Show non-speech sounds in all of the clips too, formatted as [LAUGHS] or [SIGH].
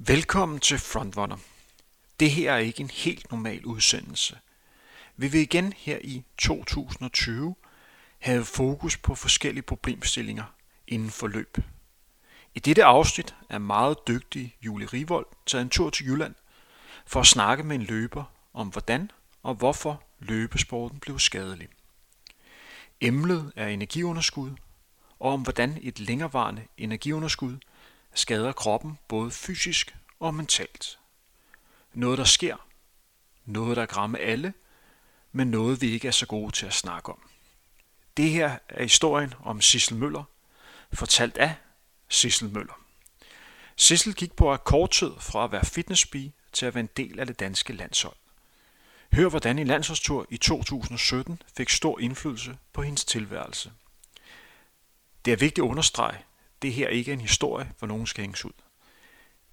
Velkommen til Frontrunner. Det her er ikke en helt normal udsendelse. Vi vil igen her i 2020 have fokus på forskellige problemstillinger inden for løb. I dette afsnit er meget dygtig Julie Rivold taget en tur til Jylland for at snakke med en løber om hvordan og hvorfor løbesporten blev skadelig. Emnet er energiunderskud og om hvordan et længerevarende energiunderskud skader kroppen både fysisk og mentalt. Noget der sker, noget der rammer alle, men noget vi ikke er så gode til at snakke om. Det her er historien om Sissel Møller, fortalt af Sissel Møller. Sissel gik på akkordtid fra at være fitnesspige til at være en del af det danske landshold. Hør hvordan en landsholdstur i 2017 fik stor indflydelse på hendes tilværelse. Det er vigtigt at understrege, det her ikke er en historie, hvor nogen skal hænges ud.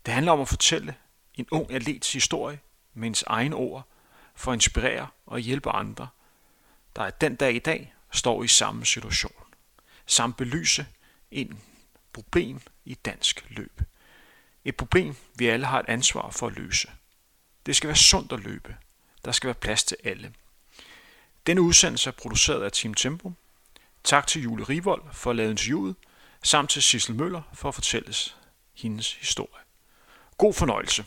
Det handler om at fortælle en ung atlets historie med ens egen ord, for at inspirere og hjælpe andre, der er den dag i dag står i samme situation, samt belyse en problem i dansk løb. Et problem, vi alle har et ansvar for at løse. Det skal være sundt at løbe. Der skal være plads til alle. Denne udsendelse er produceret af Team Tempo. Tak til Julie Rivold for at lave interviewet, samt til Sissel Møller for at fortælle hendes historie. God fornøjelse.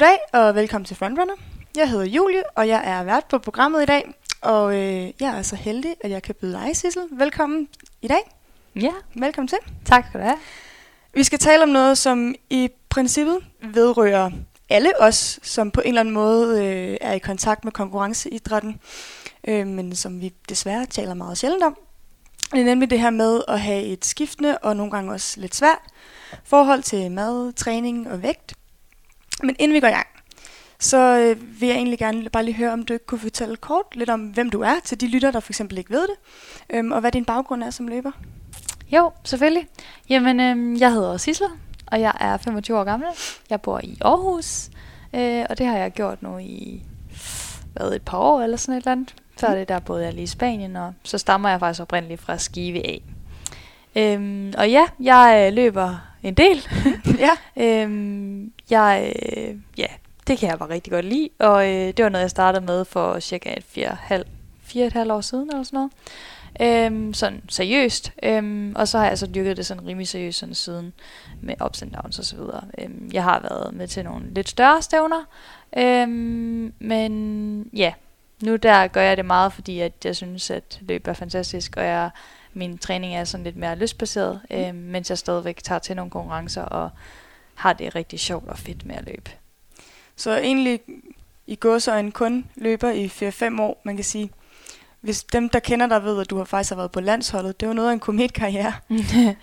Goddag og velkommen til Frontrunner. Jeg hedder Julie, og jeg er vært på programmet i dag. Og øh, jeg er så heldig, at jeg kan byde dig, Sissel. Velkommen i dag. Ja, Velkommen til. tak skal du have. Vi skal tale om noget, som i princippet vedrører alle os, som på en eller anden måde øh, er i kontakt med konkurrenceidrætten, øh, men som vi desværre taler meget sjældent om. Det er nemlig det her med at have et skiftende og nogle gange også lidt svært forhold til mad, træning og vægt. Men inden vi går i gang, så øh, vil jeg egentlig gerne bare lige høre, om du ikke kunne fortælle kort lidt om, hvem du er til de lytter, der for eksempel ikke ved det, øhm, og hvad din baggrund er som løber. Jo, selvfølgelig. Jamen, øhm, jeg hedder Sisla, og jeg er 25 år gammel. Jeg bor i Aarhus, øh, og det har jeg gjort nu i hvad, et par år eller sådan et eller andet. Før det der boede jeg lige i Spanien, og så stammer jeg faktisk oprindeligt fra Skive af. Øhm, og ja, jeg øh, løber en del. [LAUGHS] ja. Øhm, jeg, øh, ja, det kan jeg bare rigtig godt lide, og øh, det var noget, jeg startede med for cirka et fire, halv, fire et halvt år siden eller sådan noget. Øhm, sådan seriøst. Øhm, og så har jeg så dyrket det sådan rimelig seriøst sådan siden med ups and downs og så videre. Øhm, jeg har været med til nogle lidt større stævner. Øhm, men ja, nu der gør jeg det meget, fordi at jeg synes, at løb er fantastisk, og jeg, min træning er sådan lidt mere lystbaseret, øhm, mens jeg stadigvæk tager til nogle konkurrencer og har det rigtig sjovt og fedt med at løbe. Så egentlig i gåsøjne kun løber i 4-5 år, man kan sige. Hvis dem, der kender dig, ved, at du har faktisk har været på landsholdet, det var noget af en kometkarriere. [LAUGHS]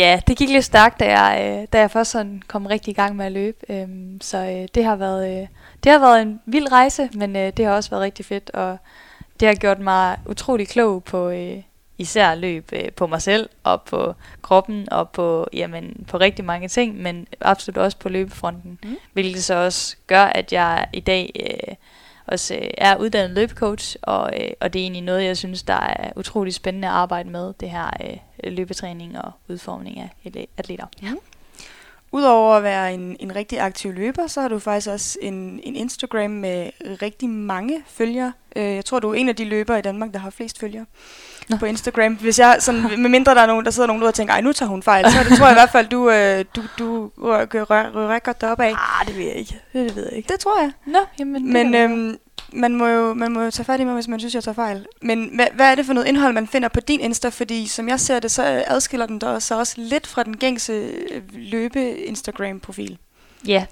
ja, det gik lidt stærkt, da jeg, øh, da jeg først sådan kom rigtig i gang med at løbe. Øhm, så øh, det har været øh, det har været en vild rejse, men øh, det har også været rigtig fedt, og det har gjort mig utrolig klog på øh, især løb øh, på mig selv og på kroppen og på jamen på rigtig mange ting, men absolut også på løbefronten, Mm. hvilket så også gør, at jeg i dag øh, også øh, er uddannet løbecoach, og, øh, og det er egentlig noget, jeg synes, der er utrolig spændende at arbejde med, det her øh, løbetræning og udformning af atleter. Ja. Udover at være en, en rigtig aktiv løber, så har du faktisk også en, en Instagram med rigtig mange følgere. Øh, jeg tror, du er en af de løbere i Danmark, der har flest følgere Nå. på Instagram. Hvis jeg, sådan, [LAUGHS] med mindre der er nogen, der sidder nogen derude og tænker, ej, nu tager hun fejl, så det tror jeg i hvert fald, du, øh, du, du rykker dig op af. Ah, det ved jeg ikke. Det, ved jeg ikke. Det tror jeg. Nå, jamen, Men øhm, man, må jo, man må jo tage fat i mig, hvis man synes, jeg tager fejl. Men hvad, hvad er det for noget indhold, man finder på din Insta? Fordi som jeg ser det, så adskiller den der så også lidt fra den gængse øh, løbe-Instagram-profil. Ja,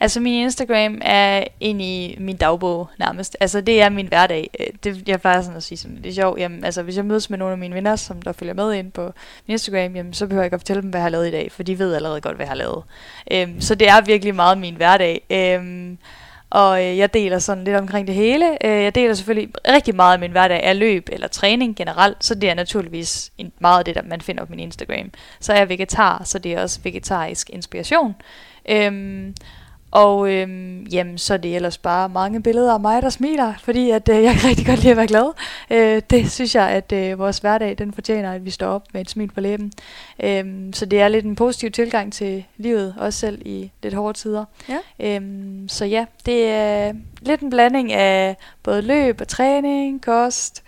altså min Instagram er egentlig min dagbog nærmest. Altså det er min hverdag. Øh, det, jeg plejer sådan at sige sådan, det er sjovt. Jamen, altså hvis jeg mødes med nogle af mine venner, som der følger med ind på min Instagram, jamen, så behøver jeg ikke at fortælle dem, hvad jeg har lavet i dag, for de ved allerede godt, hvad jeg har lavet. Øhm, så det er virkelig meget min hverdag. Øhm, og øh, jeg deler sådan lidt omkring det hele. Øh, jeg deler selvfølgelig rigtig meget af min hverdag af løb eller træning generelt, så det er naturligvis en, meget af det, der man finder på min Instagram. Så er jeg vegetar, så det er også vegetarisk inspiration. Øhm, og øhm, jamen, så er det ellers bare mange billeder af mig, der smiler, fordi at, øh, jeg kan [LAUGHS] rigtig godt lide at være glad. Øh, det synes jeg, at øh, vores hverdag den fortjener, at vi står op med et smil på læben. Øhm, så det er lidt en positiv tilgang til livet, også selv i lidt hårde tider. Ja. Øhm, så ja, det er lidt en blanding af både løb og træning, kost,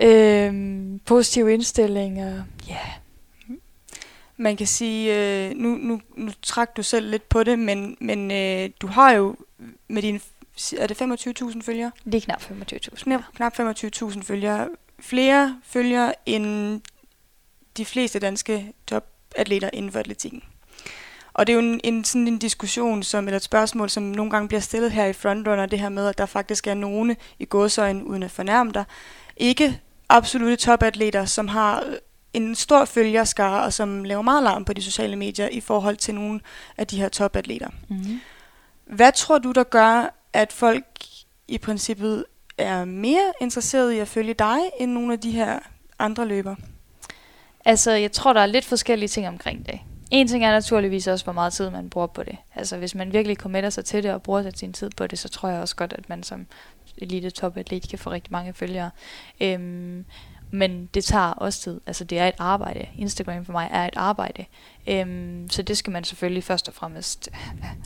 øhm, positiv indstilling og ja, Man kan sige, øh, nu, nu, nu trak du selv lidt på det, men, men øh, du har jo med dine, er det 25.000 følgere? lige knap 25.000. Knap, knap 25.000 følgere. Flere følgere end de fleste danske topatleter inden for atletikken. Og det er jo en, en, sådan en diskussion, som, eller et spørgsmål, som nogle gange bliver stillet her i Frontrunner, det her med, at der faktisk er nogle i gåsøjne, uden at fornærme dig, ikke absolute topatleter, som har en stor følgerskare, og som laver meget larm på de sociale medier i forhold til nogle af de her topatleter. Mm-hmm. Hvad tror du, der gør, at folk i princippet er mere interesserede i at følge dig, end nogle af de her andre løber? Altså, jeg tror, der er lidt forskellige ting omkring det. En ting er naturligvis også, hvor meget tid man bruger på det. Altså, hvis man virkelig committer sig til det og bruger sin tid på det, så tror jeg også godt, at man som elite topatlet kan få rigtig mange følgere. Øhm, men det tager også tid. Altså, det er et arbejde. Instagram for mig er et arbejde. Øhm, så det skal man selvfølgelig først og fremmest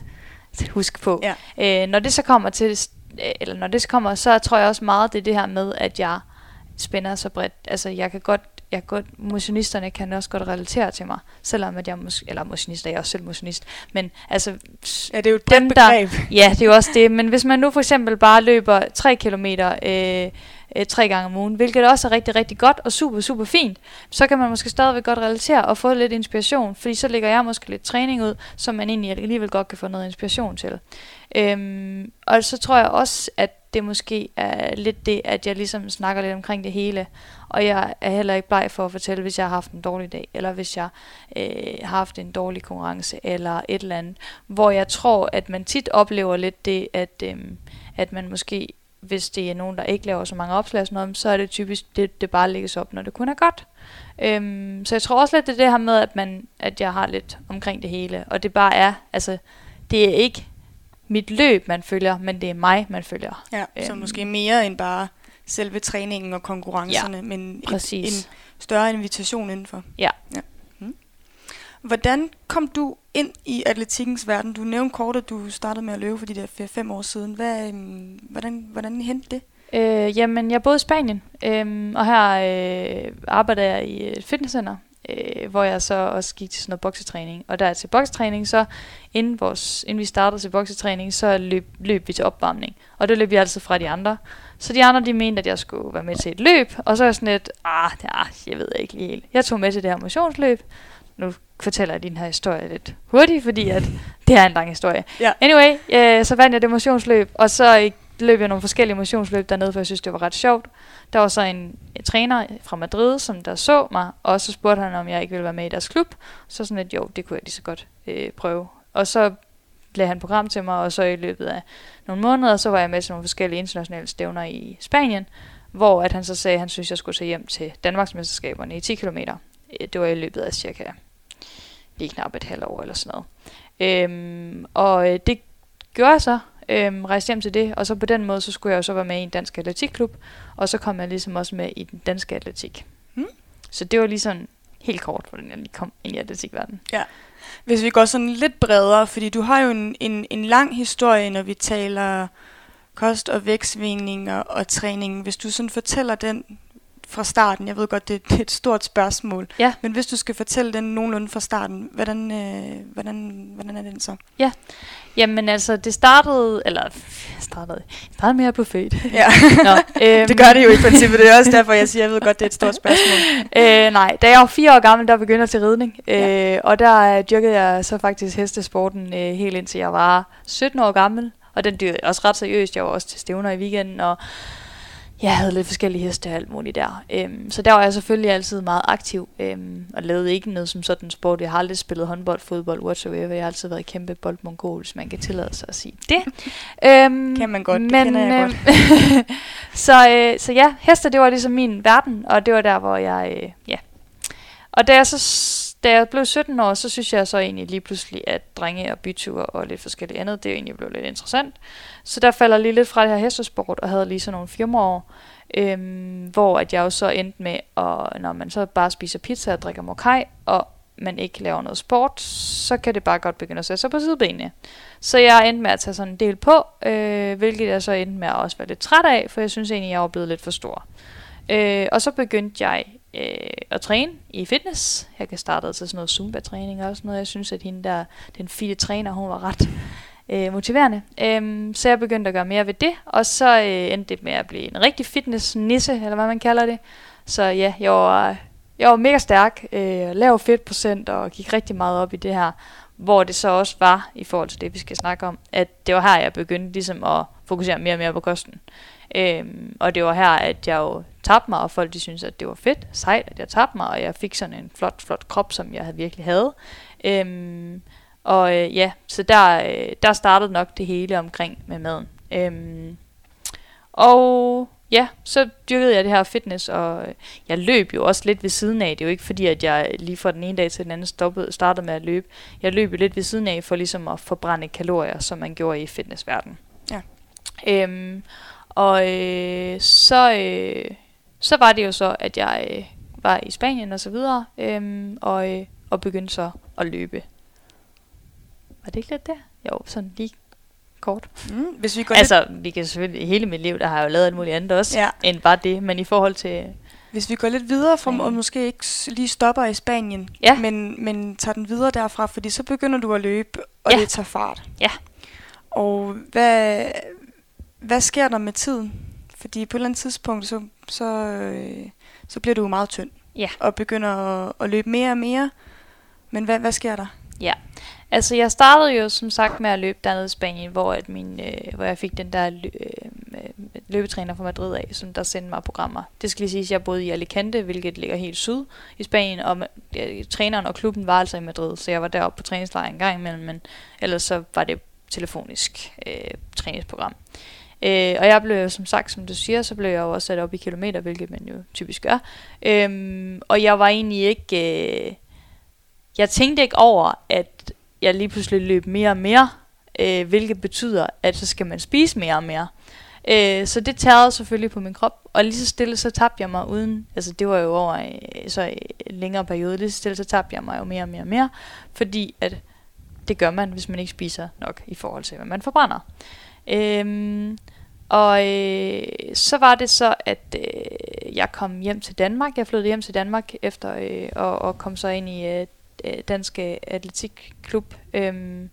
[LAUGHS] huske på. Ja. Øh, når det så kommer til, eller når det så kommer, så tror jeg også meget, det er det her med, at jeg spænder så bredt. Altså, jeg kan godt, jeg godt, motionisterne kan også godt relatere til mig, selvom at jeg, mus, eller motionist er jeg også selv motionist, men altså, Ja, det er jo et Dem, der- begreb. ja, det er jo også det, men hvis man nu for eksempel bare løber 3 kilometer øh, øh, tre gange om ugen, hvilket også er rigtig, rigtig godt og super, super fint, så kan man måske stadigvæk godt relatere og få lidt inspiration, fordi så lægger jeg måske lidt træning ud, som man egentlig alligevel godt kan få noget inspiration til. Øhm, og så tror jeg også, at det måske er lidt det, at jeg ligesom snakker lidt omkring det hele, og jeg er heller ikke bleg for at fortælle, hvis jeg har haft en dårlig dag, eller hvis jeg øh, har haft en dårlig konkurrence, eller et eller andet, hvor jeg tror, at man tit oplever lidt det, at, øhm, at man måske, hvis det er nogen, der ikke laver så mange opslag og sådan noget, så er det typisk, det, det bare lægges op, når det kun er godt. Øhm, så jeg tror også lidt, det er det her med, at, man, at jeg har lidt omkring det hele, og det bare er, altså, det er ikke mit løb, man følger, men det er mig, man følger. Ja, så Øhm. måske mere end bare selve træningen og konkurrencerne, men et, en større invitation indenfor. Ja. ja. Mm. Hvordan kom du ind i atletikkens verden? Du nævnte kort, at du startede med at løbe for de der 4-5 år siden. Hvad, øhm, hvordan, hvordan hentede det? Øh, jamen, jeg boede i Spanien, øhm, og her øh, arbejder jeg i et fitnesscenter, øh, hvor jeg så også gik til sådan noget boksetræning. Og der til boksetræning, så inden, vores, inden vi startede til boksetræning, så løb, løb vi til opvarmning. Og det løb vi altid fra de andre. Så de andre, de mente, at jeg skulle være med til et løb, og så er jeg sådan lidt, ah, ja, jeg ved ikke lige helt. Jeg tog med til det her motionsløb. Nu fortæller jeg din her historie lidt hurtigt, fordi at [LAUGHS] det er en lang historie. Ja. Anyway, øh, så vandt jeg det motionsløb, og så øh, løb jeg nogle forskellige motionsløb dernede, for jeg synes, det var ret sjovt. Der var så en, en træner fra Madrid, som der så mig, og så spurgte han, om jeg ikke ville være med i deres klub. Så sådan lidt, jo, det kunne jeg lige så godt øh, prøve. Og så lagde han program til mig, og så i løbet af nogle måneder, så var jeg med til nogle forskellige internationale stævner i Spanien, hvor at han så sagde, at han synes, jeg skulle tage hjem til Danmarksmesterskaberne i 10 km. Det var i løbet af cirka lige knap et halvt år eller sådan noget. Øhm, og øh, det gjorde jeg så, øhm, rejste hjem til det, og så på den måde, så skulle jeg jo så være med i en dansk atletikklub, og så kom jeg ligesom også med i den danske atletik. Hmm. Så det var lige sådan helt kort, hvordan jeg lige kom ind i atletikverdenen. Hvis vi går sådan lidt bredere, fordi du har jo en, en, en lang historie, når vi taler kost- og vækstsvingninger og træning. Hvis du sådan fortæller den fra starten, jeg ved godt, det, det er et stort spørgsmål, Ja. men hvis du skal fortælle den nogenlunde fra starten, hvordan, øh, hvordan, hvordan er den så? Jamen altså, det startede, eller startede, startede med at blive født. Ja. [LAUGHS] Nå, øhm, det gør det jo i princippet, det er også derfor, jeg siger, jeg ved godt, det er et stort [LAUGHS] spørgsmål. øh, nej, da jeg var fire år gammel, der begyndte jeg til ridning. Øh, Ja. Og der øh, dyrkede jeg så faktisk hestesporten øh, helt indtil jeg var 17 år gammel. Og den dyrkede jeg også ret seriøst. Jeg var også til stævner i weekenden. Og jeg havde lidt forskellige heste og alt muligt der. Øhm, så der var jeg selvfølgelig altid meget aktiv, øhm, og lavede ikke noget som sådan sport. Jeg har aldrig spillet håndbold, fodbold, whatsoever. Jeg har altid været kæmpe boldmongol, hvis man kan tillade sig at sige det. [LAUGHS] øhm, Kan man godt, det kender jeg øhm, [LAUGHS] så, øh, så ja, heste, det var ligesom min verden, og det var der, hvor jeg, øh, ja. Og da jeg så da jeg blev 17 år, så synes jeg så egentlig lige pludselig, at drenge og byture og lidt forskelligt andet, det er egentlig blevet lidt interessant. Så der falder lige lidt fra det her hestesport, og havde lige sådan nogle firmaår, øhm, hvor at jeg jo så endte med, at når man så bare spiser pizza og drikker mokai, og man ikke laver noget sport, så kan det bare godt begynde at sætte sig på sidebenene. Så jeg endte med at tage sådan en del på, øh, hvilket jeg så endte med at også være lidt træt af, for jeg synes egentlig, jeg var blevet lidt for stor. Øh, og så begyndte jeg øh, at træne i fitness. Jeg kan starte til sådan noget Zumba-træning og sådan noget. Jeg synes, at hende der, den fine træner, hun var ret øh, motiverende. Øhm, så jeg begyndte at gøre mere ved det, og så øh, endte det med at blive en rigtig fitness-nisse, eller hvad man kalder det. Så ja, jeg var, jeg var mega stærk, øh, lav fedtprocent og gik rigtig meget op i det her. Hvor det så også var, i forhold til det, vi skal snakke om, at det var her, jeg begyndte ligesom at fokusere mere og mere på kosten. Øhm, og det var her, at jeg jo tabte mig, og folk de syntes, at det var fedt, sejt, at jeg tabte mig, og jeg fik sådan en flot, flot krop, som jeg havde virkelig havde. Øhm, og øh, ja, så der, øh, der startede nok det hele omkring med maden. Øhm, og ja, så dyrkede jeg det her fitness, og øh, jeg løb jo også lidt ved siden af. Det er jo ikke fordi, at jeg lige fra den ene dag til den anden stoppede, startede med at løbe. Jeg løb jo lidt ved siden af for ligesom at forbrænde kalorier, som man gjorde i fitnessverdenen. Ja. Øhm, og øh, så, øh, så var det jo så, at jeg øh, var i Spanien og så videre, øhm, og, øh, og begyndte så at løbe. Var det ikke lidt der? Jo, sådan lige kort. Mm, hvis vi går lidt, Altså, vi kan selvfølgelig, hele mit liv, der har jeg jo lavet alt muligt andet også, Ja. end bare det, men i forhold til, hvis vi går lidt videre fra, og måske ikke lige stopper i Spanien, Ja. men, men tager den videre derfra, fordi så begynder du at løbe, og Ja. det tager fart. Ja. Og hvad, hvad sker der med tiden? Fordi på et eller andet tidspunkt, så, så, øh, så bliver du jo meget tynd. Ja. Og begynder at, at løbe mere og mere. Men hvad, hvad sker der? ja. Altså, jeg startede jo som sagt med at løbe dernede i Spanien, hvor, at min, øh, hvor jeg fik den der lø, øh, løbetræner fra Madrid af, som der sendte mig programmer. Det skal lige sige, at jeg boede i Alicante, hvilket ligger helt syd i Spanien, og øh, træneren og klubben var altså i Madrid, så jeg var deroppe på træningslejr en gang imellem, men ellers så var det telefonisk øh, træningsprogram. Øh, Øh, og jeg blev jo, som sagt, som du siger, så blev jeg jo også sat op i kilometer, hvilket man jo typisk gør. Øhm, og jeg var egentlig ikke... Øh, jeg tænkte ikke over, at jeg lige pludselig løb mere og mere, øh, hvilket betyder, at så skal man spise mere og mere. Øh, så det tærede selvfølgelig på min krop, og lige så stille så tabte jeg mig uden, altså det var jo over øh, så en længere periode, lige så stille så tabte jeg mig jo mere og mere og mere, fordi at det gør man, hvis man ikke spiser nok i forhold til, hvad man forbrænder. Øhm, og øh, så var det så, at øh, jeg kom hjem til Danmark. Jeg flyttede hjem til Danmark efter øh, og, og kom så ind i øh, øh, Danske Atletikklub. Øhm,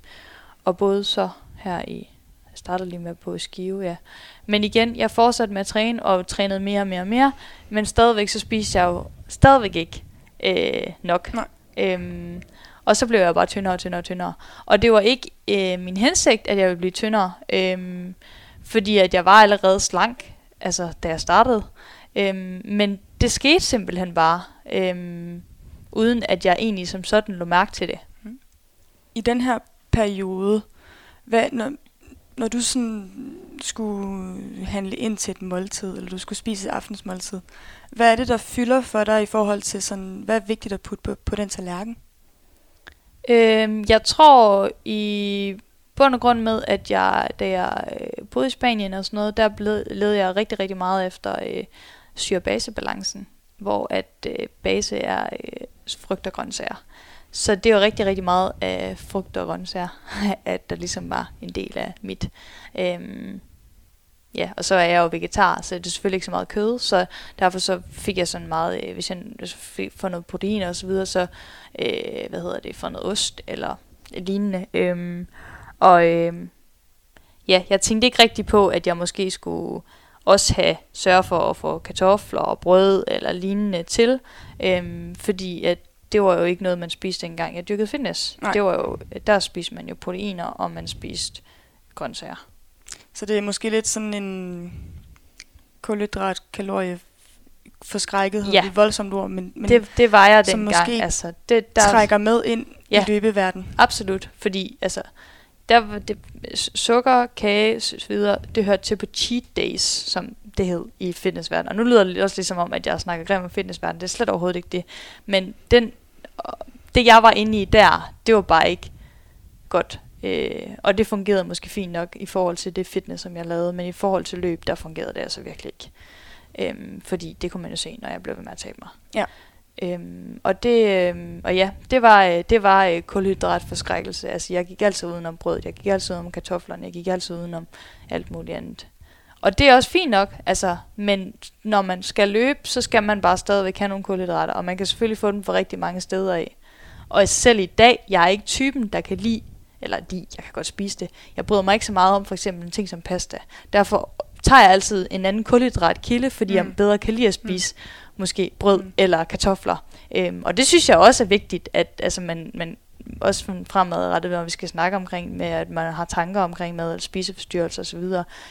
og både så her i, jeg startede lige med på Skive, ja. Men igen, jeg fortsatte med at træne og trænede mere og mere og mere. Men stadigvæk så spiste jeg jo stadigvæk ikke øh, nok. Nej. Øhm, og så blev jeg bare tyndere og tyndere og tyndere. Og det var ikke øh, min hensigt, at jeg ville blive tyndere. Øhm, fordi at jeg var allerede slank, altså da jeg startede. Øhm, men det skete simpelthen bare, øhm, uden at jeg egentlig som sådan lå mærke til det. I den her periode, hvad, når, når du sådan skulle handle ind til et måltid, eller du skulle spise et aftensmåltid, hvad er det, der fylder for dig i forhold til sådan, hvad er vigtigt at putte på, på den tallerken? Øhm, jeg tror i bund og grund med, at jeg, da jeg øh, boede i Spanien og sådan noget, der blev, led jeg rigtig, rigtig meget efter øh, syrebasebalancen, hvor at øh, base er øh, frugt og grøntsager. Så det var rigtig, rigtig meget af frugt og grøntsager, [LAUGHS] at der ligesom var en del af mit. Øhm, ja, og så er jeg jo vegetar, så det er selvfølgelig ikke så meget kød, så derfor så fik jeg sådan meget, øh, hvis jeg fik noget protein og så videre, så øh, hvad hedder det, får noget ost eller lignende. Øhm, og øhm, ja, jeg tænkte ikke rigtig på, at jeg måske skulle også have sørge for at få kartofler og brød eller lignende til, øhm, fordi at det var jo ikke noget, man spiste engang jeg dyrkede fitness. Nej. Det var jo, der spiste man jo proteiner, og man spiste grøntsager. Så det er måske lidt sådan en kulhydrat, kalorie forskrækket, Ja. et voldsomt ord, men, men det, det var jeg som dengang. måske Altså, det, der, trækker med ind Ja. i løbeverdenen. Absolut, fordi altså, der var det, sukker, kage videre, det hørte til på cheat days, som det hed i fitnessverdenen. Og nu lyder det også ligesom om, at jeg snakker grimt om fitnessverdenen. Det er slet overhovedet ikke det. Men den, det jeg var inde i der, det var bare ikke godt. Øh, og det fungerede måske fint nok i forhold til det fitness, som jeg lavede. Men i forhold til løb, der fungerede det altså virkelig ikke. Øhm, fordi det kunne man jo se, når jeg blev ved med at tabe mig. Ja. Øhm, og det, øhm, og ja, det var, øh, det var øh, kulhydratforskrækkelse. Altså, jeg gik altid udenom brødet, jeg gik altid udenom kartoflerne, jeg gik altid udenom alt muligt andet. Og det er også fint nok, altså, men når man skal løbe, så skal man bare stadigvæk have nogle kulhydrater, og man kan selvfølgelig få dem fra rigtig mange steder af. Og selv i dag, jeg er ikke typen, der kan lide, eller de, jeg kan godt spise det. Jeg bryder mig ikke så meget om for eksempel en ting som pasta. Derfor tager jeg altid en anden kulhydratkilde, fordi mm. jeg bedre kan lide at spise mm. Måske brød mm. Eller kartofler. Øhm, og det synes jeg også er vigtigt, at altså, man, man også fremadrettet, når vi skal snakke omkring med, at man har tanker omkring mad eller spiseforstyrrelser osv.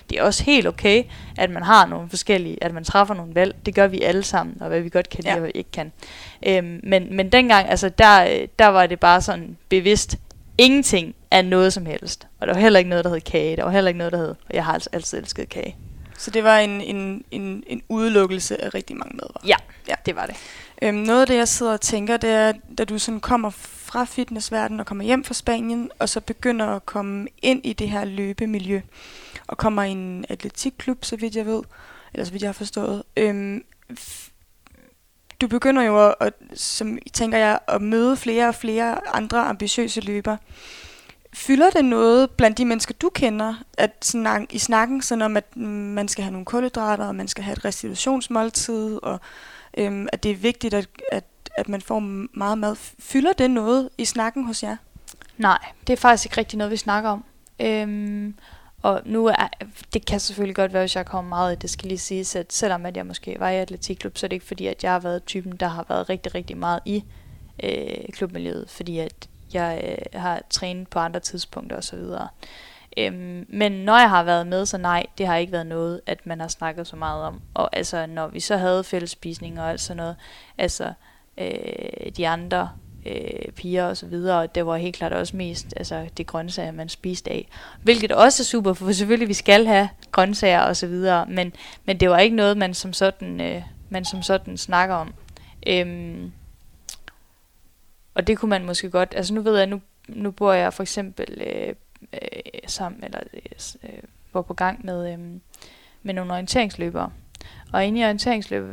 Det er også helt okay, at man har nogle forskellige, at man træffer nogle valg. Det gør vi alle sammen, og hvad vi godt kan lide Ja. og hvad vi ikke kan. Øhm, men, men dengang, altså der, der var det bare sådan bevidst, ingenting af noget som helst. Og der var heller ikke noget, der hed kage. Der var heller ikke noget, der hed, og jeg har altså altid elsket kage. Så det var en, en, en, en udelukkelse af rigtig mange madvarer. Ja, Ja. det var det. Øhm, noget af det, jeg sidder og tænker, det er, da du sådan kommer fra fitnessverdenen og kommer hjem fra Spanien, og så begynder at komme ind i det her løbemiljø, og kommer i en atletikklub, så vidt jeg ved, eller så vidt jeg har forstået. Øhm, du begynder jo, at, at, som tænker jeg, at møde flere og flere andre ambitiøse løbere. Fylder det noget blandt de mennesker, du kender, at snak, i snakken, sådan om, at mm, man skal have nogle kulhydrater, og man skal have et restitutionsmåltid, og øhm, at det er vigtigt, at, at, at man får meget mad. Fylder det noget i snakken hos jer? Nej, det er faktisk ikke rigtig noget, vi snakker om. Øhm, og nu er, det kan selvfølgelig godt være, hvis jeg kommer meget i, det skal lige siges, at selvom at jeg måske var i atletikklub, så er det ikke fordi, at jeg har været typen, der har været rigtig, rigtig meget i øh, klubmiljøet, fordi at jeg øh, har trænet på andre tidspunkter osv. Øhm, men når jeg har været med, så nej, det har ikke været noget, at man har snakket så meget om. Og altså, når vi så havde fællesspisning og alt sådan noget, altså øh, de andre øh, piger og så videre, og det var helt klart også mest altså, det grøntsager, man spiste af. Hvilket også er super, for selvfølgelig vi skal have grøntsager og så videre, men, men det var ikke noget, man som sådan, øh, man som sådan snakker om. Øhm, og det kunne man måske godt, altså nu ved jeg, nu, nu bor jeg for eksempel øh, øh, sammen, eller øh, øh, bor på gang med, øh, med nogle orienteringsløbere. Og inde i orienteringsløb,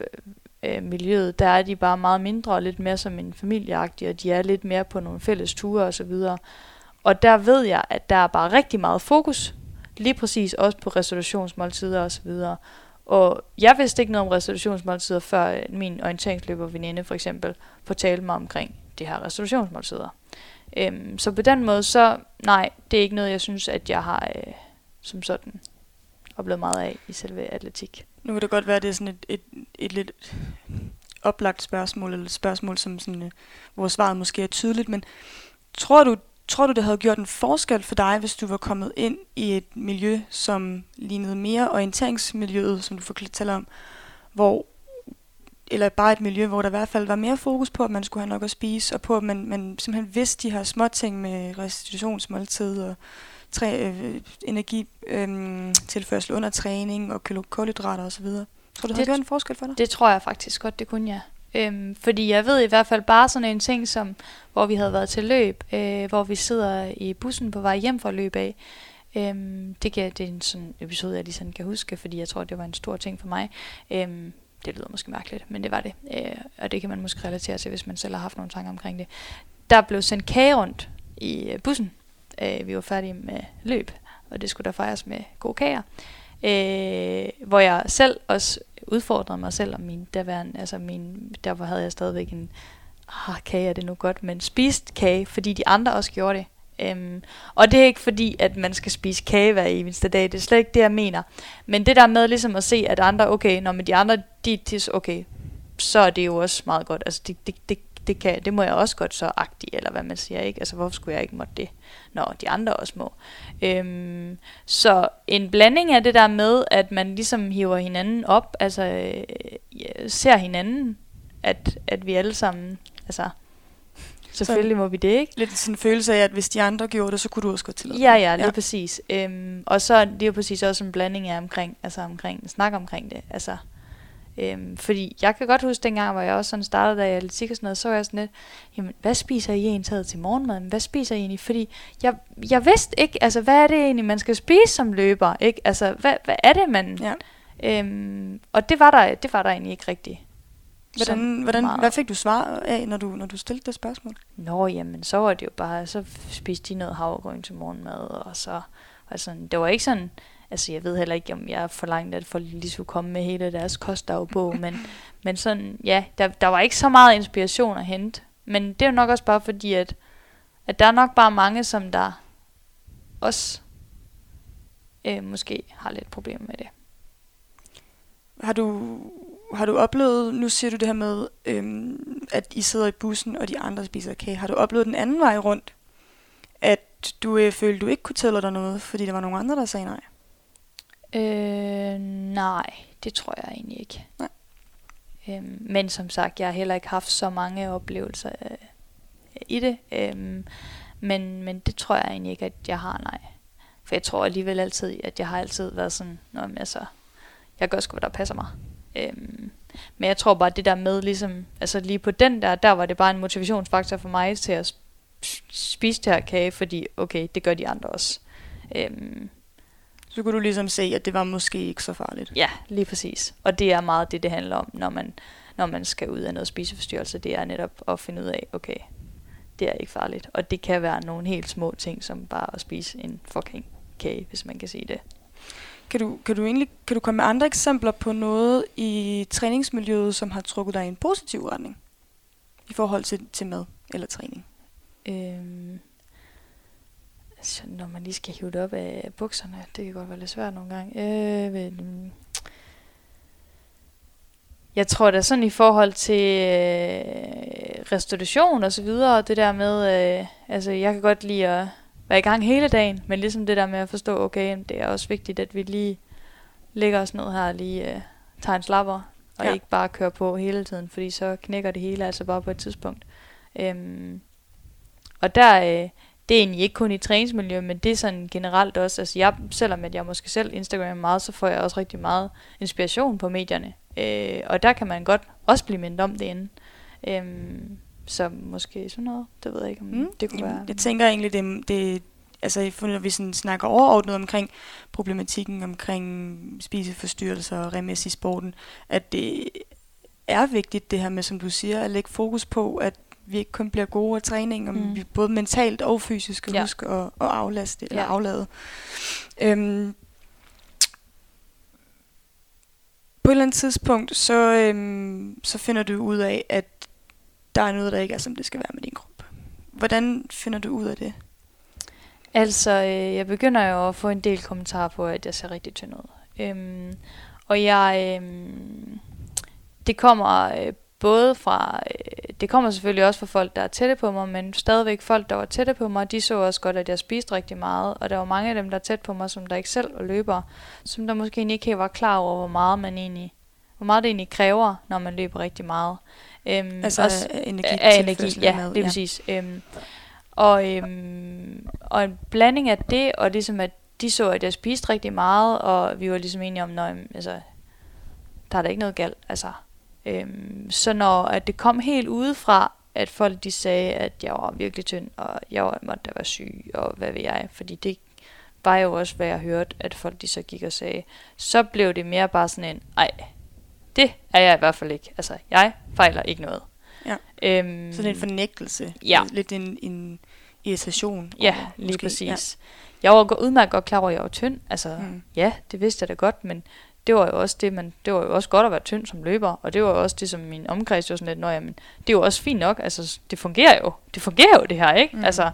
øh, miljøet, der er de bare meget mindre og lidt mere som en familieagtig, og de er lidt mere på nogle fælles ture og så videre. Og der ved jeg, at der er bare rigtig meget fokus, lige præcis også på resolutionsmåltider og så videre. Og jeg vidste ikke noget om resolutionsmåltider, før min orienteringsløber veninde for eksempel fortalte mig omkring de her restitutionsmåltider. Øhm, så på den måde, så nej, det er ikke noget, jeg synes, at jeg har øh, som sådan oplevet meget af i selve atletik. Nu kan det godt være, at det er sådan et, et, et lidt oplagt spørgsmål, eller et spørgsmål, som sådan, øh, hvor svaret måske er tydeligt, men tror du, tror du, det havde gjort en forskel for dig, hvis du var kommet ind i et miljø, som lignede mere orienteringsmiljøet, som du fortalte om, hvor eller bare et miljø, hvor der i hvert fald var mere fokus på, at man skulle have nok at spise, og på, at man, man simpelthen vidste de her små ting med restitutionsmåltid og træ, øh, energitilførsel under træning og kulhydrater osv. Tror du, det Det- havde gjort en forskel for dig? Det tror jeg faktisk godt, det kunne jeg. Øhm, fordi jeg ved i hvert fald bare sådan en ting, som, hvor vi havde været til løb, øh, hvor vi sidder i bussen på vej hjem fra løb af. Øhm, det, kan, det er en sådan episode, jeg lige sådan kan huske, fordi jeg tror, det var en stor ting for mig. Øhm, det lyder måske mærkeligt, men det var det. Øh, og det kan man måske relatere til, hvis man selv har haft nogle tanker omkring det. Der blev sendt kage rundt i øh, bussen. Øh, vi var færdige med løb, og det skulle der fejres med gode kager. Øh, hvor jeg selv også udfordrede mig selv og min daværende, altså min, derfor havde jeg stadigvæk en, ah, kage er det nu godt, men spist kage, fordi de andre også gjorde det. Øhm, og det er ikke fordi, at man skal spise kage hver eneste dag, det er slet ikke det, jeg mener. Men det der med ligesom at se, at andre, okay, når med de andre, de, de okay, så er det jo også meget godt. Altså det, det, det, det, kan, det må jeg også godt så agtig, eller hvad man siger, ikke? Altså, hvorfor skulle jeg ikke måtte det, når de andre også må? Øhm, så en blanding af det der med, at man ligesom hiver hinanden op, altså øh, ser hinanden, at, at vi alle sammen, altså, selvfølgelig må vi det, ikke? Lidt sådan en følelse af, at hvis de andre gjorde det, så kunne du også godt tillade Ja, ja, lige Ja. præcis. Øhm, og så er det jo præcis også en blanding af omkring, altså omkring, snak omkring det. Altså, øhm, fordi jeg kan godt huske dengang, hvor jeg også sådan startede der i atletik og sådan noget, så var jeg sådan lidt, jamen, hvad spiser I egentlig til morgenmad? Hvad spiser I egentlig? Fordi jeg, jeg vidste ikke, altså, hvad er det egentlig, man skal spise som løber? Ikke? Altså, hvad, hvad er det, man... Ja. Øhm, og det var, der, det var der egentlig ikke rigtigt. Hvordan, hvordan, meget. hvad fik du svar af, når du, når du stillede det spørgsmål? Nå, jamen, så var det jo bare, så spiste de noget havregryn til morgenmad, og så, og sådan, det var ikke sådan, altså jeg ved heller ikke, om jeg forlangte, at folk lige skulle komme med hele deres kostdagbog, [LAUGHS] men, men sådan, ja, der, der var ikke så meget inspiration at hente, men det er jo nok også bare fordi, at, at der er nok bare mange, som der også øh, måske har lidt problemer med det. Har du, har du oplevet, nu siger du det her med, øhm, at I sidder i bussen, og de andre spiser kage. Har du oplevet den anden vej rundt? At du øh, følte, du ikke kunne tælle dig noget, fordi der var nogle andre, der sagde nej? Øh, nej, det tror jeg egentlig ikke. Nej. Øhm, men som sagt, jeg har heller ikke haft så mange oplevelser øh, i det. Øhm, men, men det tror jeg egentlig ikke, at jeg har, nej. For jeg tror alligevel altid, at jeg har altid været sådan, Nå, men altså, jeg gør sgu, hvad der passer mig. Øhm, men jeg tror bare, det der med ligesom, altså lige på den der, der var det bare en motivationsfaktor for mig til at sp- spise det her kage, fordi okay, det gør de andre også. Øhm, Så kunne du ligesom se, at det var måske ikke så farligt. Ja, lige præcis. Og det er meget det, det handler om, når man, når man skal ud af noget spiseforstyrrelse. Det er netop at finde ud af, okay, det er ikke farligt. Og det kan være nogle helt små ting, som bare at spise en fucking kage, hvis man kan sige det. Kan du, kan du egentlig kan du komme med andre eksempler på noget i træningsmiljøet, som har trukket dig i en positiv retning? I forhold til, til mad eller træning? Øhm, så når man lige skal hive det op af bukserne, det kan godt være lidt svært nogle gange. Øh, men, øh, jeg tror da sådan i forhold til øh, restauration og så videre, det der med, øh, altså jeg kan godt lide at være i gang hele dagen, men ligesom det der med at forstå, okay, det er også vigtigt, at vi lige lægger os ned her og lige øh, tager en slapper, og Ja. ikke bare kører på hele tiden, fordi så knækker det hele altså bare på et tidspunkt. Øhm, og der, øh, det er egentlig ikke kun i træningsmiljø, men det er sådan generelt også, altså jeg, selvom at jeg måske selv Instagram meget, så får jeg også rigtig meget inspiration på medierne. Øh, og der kan man godt også blive mindet om det inden. Øhm, så måske sådan noget, det ved jeg ikke, om mm, det kunne Jamen, være. Jeg tænker egentlig, det, det altså når vi sådan snakker overordnet omkring problematikken omkring spiseforstyrrelser og remes i sporten, at det er vigtigt det her med, som du siger, at lægge fokus på, at vi ikke kun bliver gode af træning, og Mm. vi både mentalt og fysisk skal Ja. huske at, at aflaste eller Ja. aflade. Øhm, på et eller andet tidspunkt, så, øhm, så finder du ud af, at der er noget, der ikke er, som det skal være med din krop. Hvordan finder du ud af det? Altså, øh, jeg begynder jo at få en del kommentarer på, at jeg ser rigtig tynd ud. Øhm, og jeg, øhm, det kommer øh, både fra, øh, det kommer selvfølgelig også fra folk, der er tætte på mig, men stadigvæk folk, der var tætte på mig, de så også godt, at jeg spiste rigtig meget. Og der var mange af dem, der er tæt på mig, som der ikke selv var løber, som der måske ikke helt var klar over, hvor meget man egentlig, hvor meget det egentlig kræver, når man løber rigtig meget. Øhm, Altså også- af energi, af energi, ja, mad, det er præcis. Øhm, og, øhm, og en blanding af det, og ligesom at de så, at jeg spiste rigtig meget, og vi var ligesom enige om, at altså, der er da ikke noget galt. Altså, øhm, så når at det kom helt udefra, at folk de sagde, at jeg var virkelig tynd, og jeg var, måtte da være syg, og hvad ved jeg, fordi det var jo også, hvad jeg hørte, at folk de så gik og sagde, så blev det mere bare sådan en, ej, det er jeg i hvert fald ikke. Altså, jeg fejler ikke noget. Ja. Øhm, Så det er en fornægtelse. Ja. Lidt en, en irritation. Ja, over, lige måske. præcis. Ja. Jeg var udmærket godt klar over, at jeg var tynd. Altså, Mm. ja, det vidste jeg da godt, men det var jo også det, man, det var jo også godt at være tynd som løber, og det var jo også det, som min omkreds var sådan lidt, Nå, jamen, det er jo også fint nok, altså, det fungerer jo, det fungerer jo det her, ikke? Mm. Altså,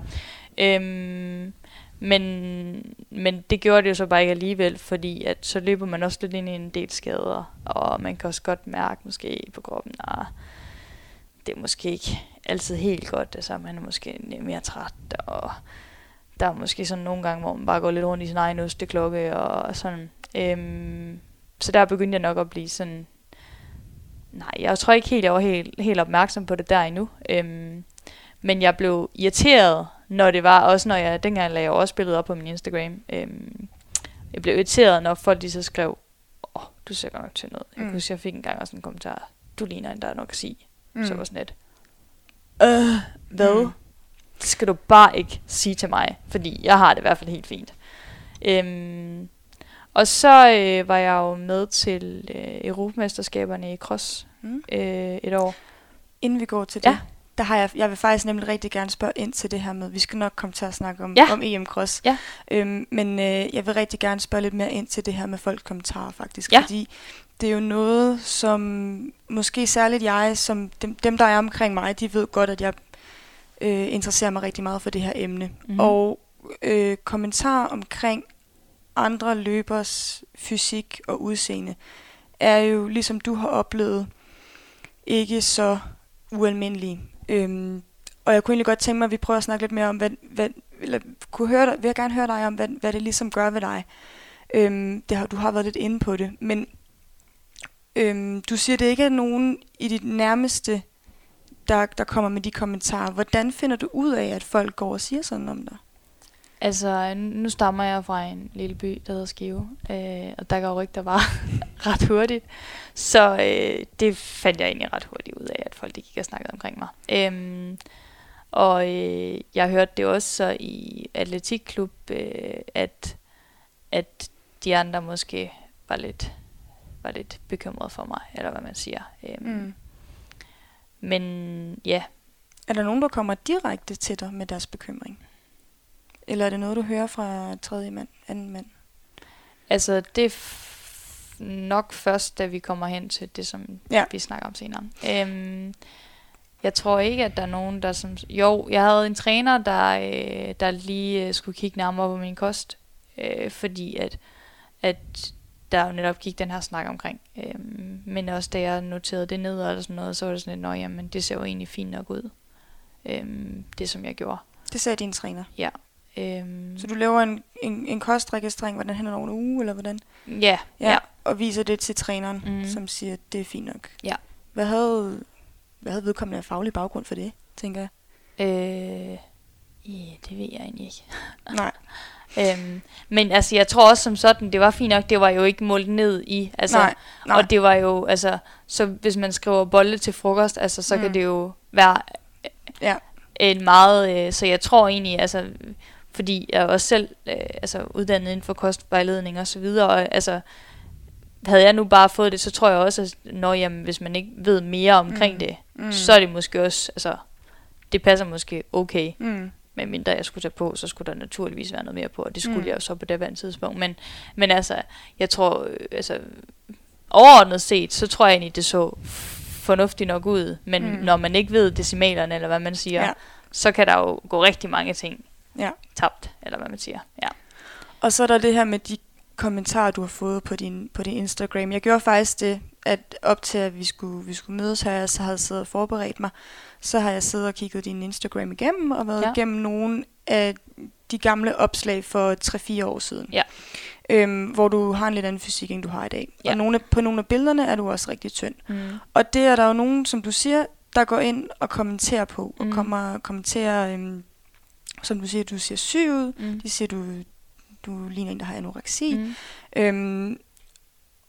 øhm, men, men det gjorde det jo så bare ikke alligevel, fordi at så løber man også lidt ind i en del skader, og man kan også godt mærke måske på kroppen, at det er måske ikke altid helt godt. Altså, man er måske mere træt, og der er måske sådan nogle gange, hvor man bare går lidt rundt i sin egen osteklokke, og sådan. Øhm, så der begyndte jeg nok at blive sådan... Nej, jeg tror ikke helt, jeg var helt, helt opmærksom på det der endnu. Øhm, men jeg blev irriteret, når det var, også når jeg, dengang lagde jeg også billedet op på min Instagram. Øhm, jeg blev irriteret, når folk de så skrev, åh, oh, du ser godt nok til noget. Jeg Mm. kunne huske, jeg fik engang også en kommentar, du ligner en, der er nok at sige. Mm. Mm. Så var sådan lidt, øh, hvad? Mm. Mm. Det skal du bare ikke sige til mig, fordi jeg har det i hvert fald helt fint. Øhm, og så øh, var jeg jo med til øh, Europamesterskaberne i cross Mm. øh, et år. Inden vi går til det, Ja. Der har jeg, jeg vil faktisk nemlig rigtig gerne spørge ind til det her med, vi skal nok komme til at snakke om, Ja. om EM Cross, Ja. øhm, men øh, jeg vil rigtig gerne spørge lidt mere ind til det her med folk kommentarer faktisk, Ja. fordi det er jo noget, som måske særligt jeg, som dem, dem der er omkring mig, de ved godt, at jeg øh, interesserer mig rigtig meget for det her emne. Mhm. Og øh, kommentarer omkring andre løbers fysik og udseende er jo, ligesom du har oplevet, ikke så ualmindelige. Øhm, og jeg kunne egentlig godt tænke mig, at vi prøver at snakke lidt mere om, hvad, hvad, eller kunne høre dig, vil jeg gerne høre dig om, hvad, hvad det ligesom gør ved dig. Øhm, det har, du har været lidt inde på det, men øhm, du siger, det ikke er nogen i dit nærmeste, der, der kommer med de kommentarer. Hvordan finder du ud af, at folk går og siger sådan om dig? Altså, nu stammer jeg fra en lille by, der hedder Skive, øh, og der går rygter bare [LAUGHS] ret hurtigt. Så øh, det fandt jeg egentlig ret hurtigt ud af, at folk de gik og snakkede omkring mig. Øhm, og øh, jeg hørte det også så i atletikklub, øh, at, at de andre måske var lidt, var lidt bekymrede for mig, eller hvad man siger. Øhm, Mm. Men ja, Er der nogen, der kommer direkte til dig med deres bekymring? Eller er det noget, du hører fra tredje mand, anden mand? Altså, det nok først, da vi kommer hen til det, som Ja. ja. vi snakker om senere. Øhm, jeg tror ikke, at der er nogen, der som... Jo, jeg havde en træner, der, øh, der lige øh, skulle kigge nærmere på min kost, øh, fordi at, at der jo netop gik den her snak omkring. Øhm, men også da jeg noterede det ned eller sådan noget, så var det sådan lidt, nå jamen, det ser jo egentlig fint nok ud. Øhm, det som jeg gjorde. Det sagde din træner. Øhm, Så du laver en, en, en kostregistrering, hvordan hen over en uge, eller hvordan? ja, Ja. ja. Og viser det til træneren, mm. Som siger, at det er fint nok. Ja. Hvad havde, hvad havde vedkommende af faglig baggrund for det, tænker jeg? Øh, ja, det ved jeg egentlig ikke. [LAUGHS] Nej. Øhm, men altså, jeg tror også som sådan, det var fint nok, det var jo ikke målt ned i, altså, nej, nej. og det var jo, altså, så hvis man skriver bolle til frokost, altså, så mm. Kan det jo være Ja. en meget, øh, så jeg tror egentlig, altså, fordi jeg også selv, øh, altså, uddannet inden for kostvejledning og så videre, og altså, havde jeg nu bare fået det, så tror jeg også, at når, jamen, hvis man ikke ved mere omkring Mm. det, Mm. så er det måske også, altså, det passer måske okay, Mm. med mindre jeg skulle tage på, så skulle der naturligvis være noget mere på, og det skulle Mm. jeg jo så på det andet tidspunkt. Men, men altså, jeg tror, øh, altså, overordnet set, så tror jeg egentlig, det så fornuftigt nok ud. Men Mm. når man ikke ved decimalerne, eller hvad man siger, ja. så kan der jo gå rigtig mange ting Ja. tabt, eller hvad man siger. Ja. Og så er der det her med de kommentarer, du har fået på din, på din Instagram. Jeg gjorde faktisk det, at op til at vi skulle, vi skulle mødes her, så havde jeg siddet og forberedt mig, så har jeg siddet og kigget din Instagram igennem, og været ja. Igennem nogle af de gamle opslag for 3-4 år siden. Ja. Øhm, hvor du har en lidt anden fysik, end du har i dag. Ja. Og nogle, på nogle af billederne er du også rigtig tynd. Mm. Og det er der jo nogen, som du siger, der går ind og kommenterer på, og Mm. kommer kommenterer, øhm, som du siger, du ser syg ud, Mm. de siger, du, du ligner en, der har anoreksi. Mm. Øhm,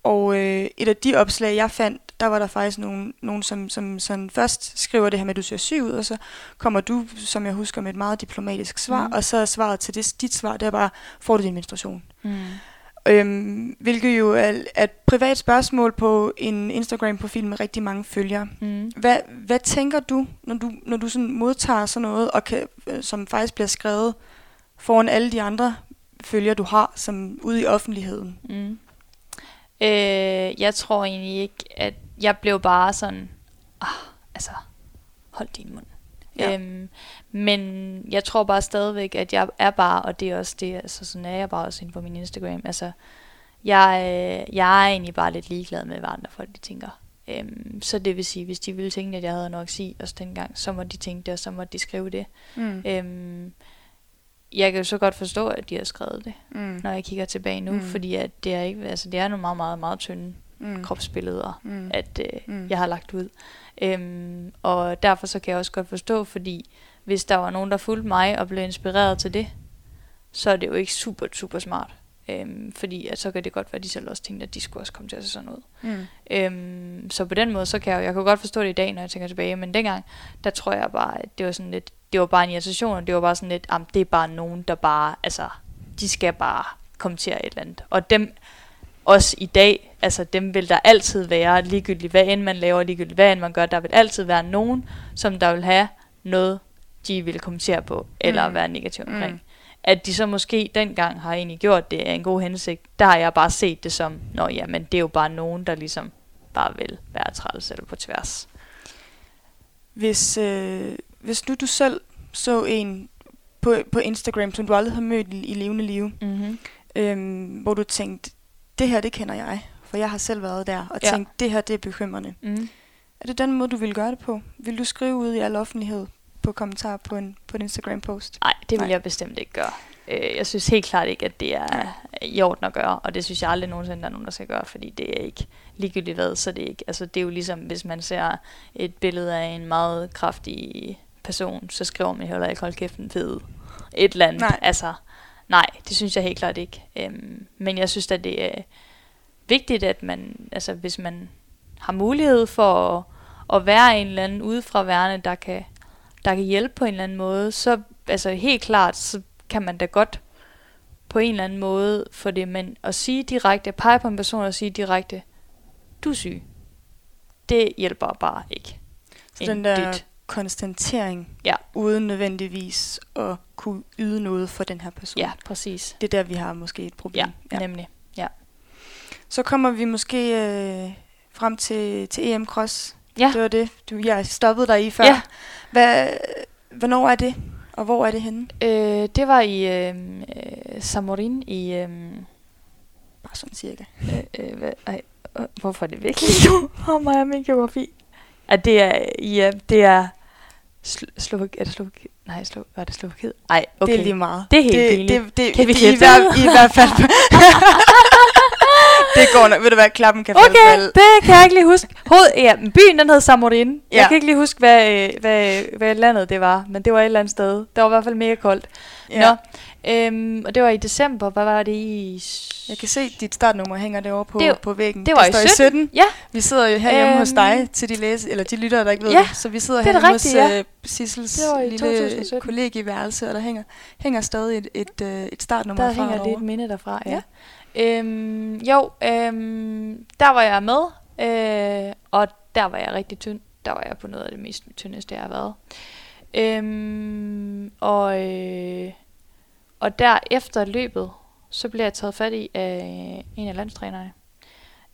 og øh, et af de opslag, jeg fandt, der var der faktisk nogen, nogen som, som sådan først skriver det her med, at du ser syg ud, og så kommer du, som jeg husker, med et meget diplomatisk svar, Mm. og så er svaret til det, dit svar, det er bare, får du din menstruation? Mm. Øhm, hvilket jo er, er et privat spørgsmål på en Instagram-profil med rigtig mange følgere. Mm. Hvad, hvad tænker du, når du, når du sådan modtager sådan noget, og kan, øh, som faktisk bliver skrevet foran alle de andre følgere, du har, som ude i offentligheden? Mm. Øh, jeg tror egentlig ikke, at jeg blev bare sådan, ah, altså, hold din mund. Ja. Øhm, men jeg tror bare stadigvæk, at jeg er bare, og det er også det, altså sådan er jeg bare også inde på min Instagram, altså, jeg, øh, jeg er egentlig bare lidt ligeglad med, hvad andre folk de tænker. Øhm, så det vil sige, hvis de ville tænke, at jeg havde anoreksi også dengang, så må de tænke det, og så må de skrive det. Mm. Øhm, jeg kan jo så godt forstå, at de har skrevet det, Mm. når jeg kigger tilbage nu, Mm. fordi at det er ikke, altså det er nogle meget, meget, meget tynde Mm. kropsbilleder, Mm. at øh, mm. jeg har lagt ud. Øhm, og derfor så kan jeg også godt forstå, fordi hvis der var nogen, der fulgte mig og blev inspireret til det, så er det jo ikke super, super smart. Øhm, fordi at så kan det godt være, at de selv også tænkte, at de skulle også komme til at se sådan ud. Mm. Øhm, så på den måde, så kan jeg, jeg kan godt forstå det i dag, når jeg tænker tilbage, men dengang, der tror jeg bare, at det var sådan lidt, det var bare en irritation, og det var bare sådan lidt, am, det er bare nogen, der bare, altså, de skal bare kommentere et eller andet. Og dem, også i dag, altså dem vil der altid være, ligegyldigt hvad end man laver, ligegyldigt hvad end man gør, der vil altid være nogen, som der vil have noget, de vil kommentere på, eller mm. være negativ omkring. Mm. At de så måske dengang har egentlig gjort det af en god hensigt, der har jeg bare set det som, nå ja, men det er jo bare nogen, der ligesom bare vil være træls eller på tværs. Hvis, øh, hvis nu du selv så en på, på Instagram, som du aldrig har mødt i, i levende liv, Mm-hmm. øhm, hvor du tænkte, det her, det kender jeg, for jeg har selv været der, og Ja. tænkt, det her, det er bekymrende. Mm. Er det den måde, du vil gøre det på? Vil du skrive ud i al offentlighed på kommentarer på en, på en Instagram-post? Nej, det vil Nej. jeg bestemt ikke gøre. Øh, jeg synes helt klart ikke, at det er i orden at gøre, og det synes jeg aldrig nogensinde, der er nogen, der skal gøre, fordi det er ikke ligegyldigt hvad, så det er ikke, altså det er jo ligesom, hvis man ser et billede af en meget kraftig person, så skriver man heller ikke, hold kæft, en fed et eller andet. Nej. Altså, nej, det synes jeg helt klart ikke. Øhm, men jeg synes at det er vigtigt, at man, altså hvis man har mulighed for at, at være en eller anden udefraværende, der kan, der kan hjælpe på en eller anden måde, så altså helt klart, så kan man da godt på en eller anden måde få det, men at sige direkte, pege på en person og sige direkte, du er syg, det hjælper bare ikke. Så den der Intet. konstantering, Ja. uden nødvendigvis at kunne yde noget for den her person. Ja, præcis. Det er der, vi har måske et problem. Ja, nemlig. Ja. Så kommer vi måske øh, frem til, til EM Cross. Ja. Det var det, du, jeg stoppede dig i før. Ja. Hvad, hvornår er det, og hvor er det henne? Øh, det var i øh, øh, Samorin i... Øh, Bare sådan cirka. øh, øh, hvad, ej, øh, hvorfor er det virkelig [LAUGHS] nu? Hvor mig og min geografi. At det er, ja, det er Slo- Slovak, er det Slovak, nej, Slo, var det Slovakiet? Nej, okay. Det er lige meget. Det er helt det, pinligt. det, det, Kan vi det, i, hver? I hvert fald. [LAUGHS] det går nok. Ved du hvad, klappen kan falde Okay, falde. det kan jeg ikke lige huske. Hoved, ja, byen den hed Samorin. Ja. Jeg kan ikke lige huske, hvad, øh, hvad, hvad landet det var, men det var et eller andet sted. Det var i hvert fald mega koldt. Ja. Nå, øhm, og det var i december. Hvad var det i? Jeg kan se, dit startnummer hænger derovre på, Det- på væggen. det var Der i står 17. 17. Ja, Vi sidder jo herhjemme Øhm, hos dig, til de læse, eller de lyttere, der ikke ved ja, det. Så vi sidder det er herhjemme da hos rigtigt, ja. øh, Sissels Det i lille 2017. kollegieværelse, og der hænger, hænger stadig et, et, øh, et startnummer der fra hænger derovre. lidt minde derfra, ja. Ja. Øhm, jo, øhm, der var jeg med, øh, og der var jeg rigtig tynd. Der var jeg på noget af det mest tyndeste, jeg har været. Øhm, og, øh, og der efter løbet, så blev jeg taget fat i af en af landstrænerne,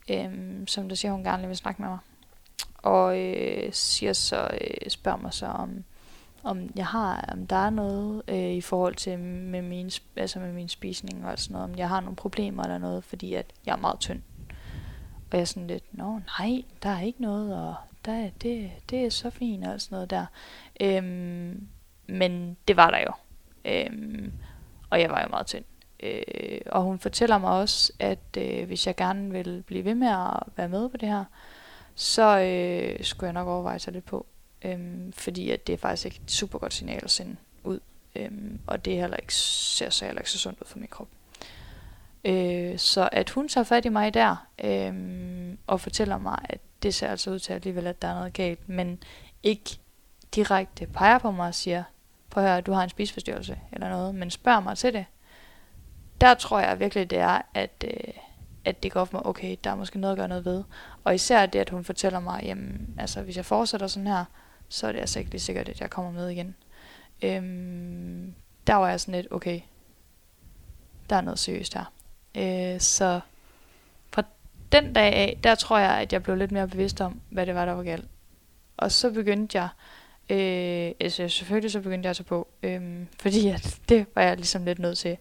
øhm, som der siger, hun gerne vil snakke med mig. Og øh, siger så, øh, spørger mig så om, om jeg har, om der er noget øh, i forhold til med min, altså med min spisning og sådan noget, om jeg har nogle problemer eller noget, fordi at jeg er meget tynd. Og jeg er sådan lidt, nå nej, der er ikke noget, og der, det, det er så fint og sådan noget der. Øhm, men det var der jo. Øhm, og jeg var jo meget tynd. Øh, og hun fortæller mig også, at øh, hvis jeg gerne vil blive ved med at være med på det her, så øh, skulle jeg nok overveje sig lidt på. Øhm, fordi at det er faktisk ikke et super godt signal at sende ud. Øhm, og det er heller ikke, ser så heller ikke så sundt ud for min krop. Øh, så at hun tager fat i mig der, øhm, og fortæller mig, at det ser altså ud til alligevel, at der er noget galt, men ikke direkte peger på mig og siger, prøv at høre, du har en spiseforstyrrelse eller noget, men spørger mig til det. Der tror jeg virkelig, det er, at, øh, at det går for mig, okay, der er måske noget at gøre noget ved. Og især det, at hun fortæller mig, jamen, altså hvis jeg fortsætter sådan her, så er det altså ikke lige sikkert, at jeg kommer med igen. Øhm, der var jeg sådan lidt, okay, der er noget seriøst her. Øh, så fra den dag af, der tror jeg, at jeg blev lidt mere bevidst om, hvad det var, der var galt. Og så begyndte jeg, øh, altså selvfølgelig så begyndte jeg at tage på, øh, [LAUGHS] fordi at det var jeg ligesom lidt nødt til.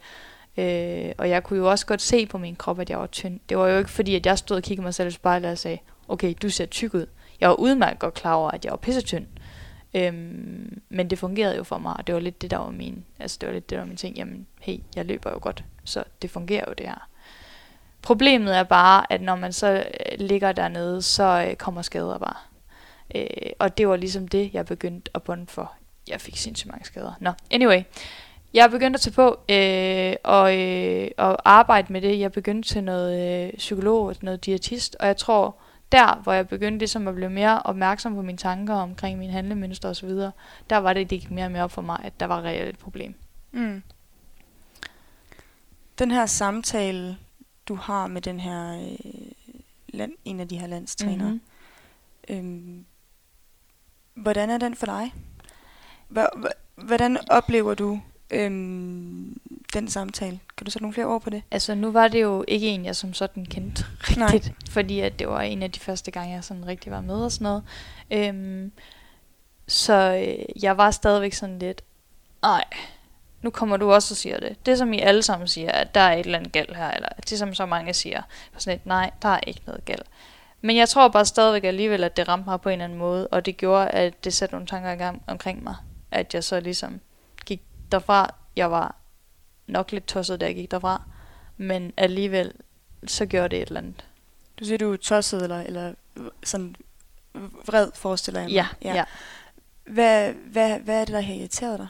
Øh, og jeg kunne jo også godt se på min krop, at jeg var tynd. Det var jo ikke fordi, at jeg stod og kiggede mig selv i spejlet og sagde, okay, du ser tyk ud. Jeg var udmærket godt klar over, at jeg var pissetynd. Øhm, men det fungerede jo for mig, og det var lidt det, der var min, altså det var lidt det, der var min ting, jamen, hey, jeg løber jo godt, så det fungerer jo det her. Problemet er bare, at når man så øh, ligger dernede, så øh, kommer skader bare. Øh, og det var ligesom det, jeg begyndte at bunde for. Jeg fik sindssygt mange skader. Nå, anyway. Jeg begyndte at tage på øh, og, øh, og arbejde med det. Jeg begyndte til noget øh, psykolog, noget diætist, og jeg tror, der hvor jeg begyndte ligesom at blive mere opmærksom på mine tanker omkring mine handlemønstre osv., der var det, det gik mere og mere op for mig, at der var reelt et problem. Mm. Den her samtale, du har med den her øh, land, en af de her landstrænere, Mhm. øhm, hvordan er den for dig? Hva- hva- Hvordan oplever du øhm, den samtale? Kan du sætte nogle flere ord på det? Altså nu var det jo ikke en, jeg som sådan kendte Nej. rigtigt, fordi at det var en af de første gange, jeg sådan rigtig var med og sådan noget. Øhm, så øh, jeg var stadigvæk sådan lidt, nej, nu kommer du også og siger det. Det som I alle sammen siger, at der er et eller andet galt her, eller det som så mange siger, var sådan lidt, nej, der er ikke noget galt. Men jeg tror bare stadigvæk alligevel, at det ramte mig på en eller anden måde, og det gjorde, at det satte nogle tanker i gang omkring mig. At jeg så ligesom gik derfra. Jeg var nok lidt tosset, da jeg gik derfra. Men alligevel, så gjorde det et eller andet. Du siger, du er tosset, eller, eller sådan vred, forestiller jeg mig. Ja, ja. ja. Hvad, hvad, hvad er det, der har irriteret dig?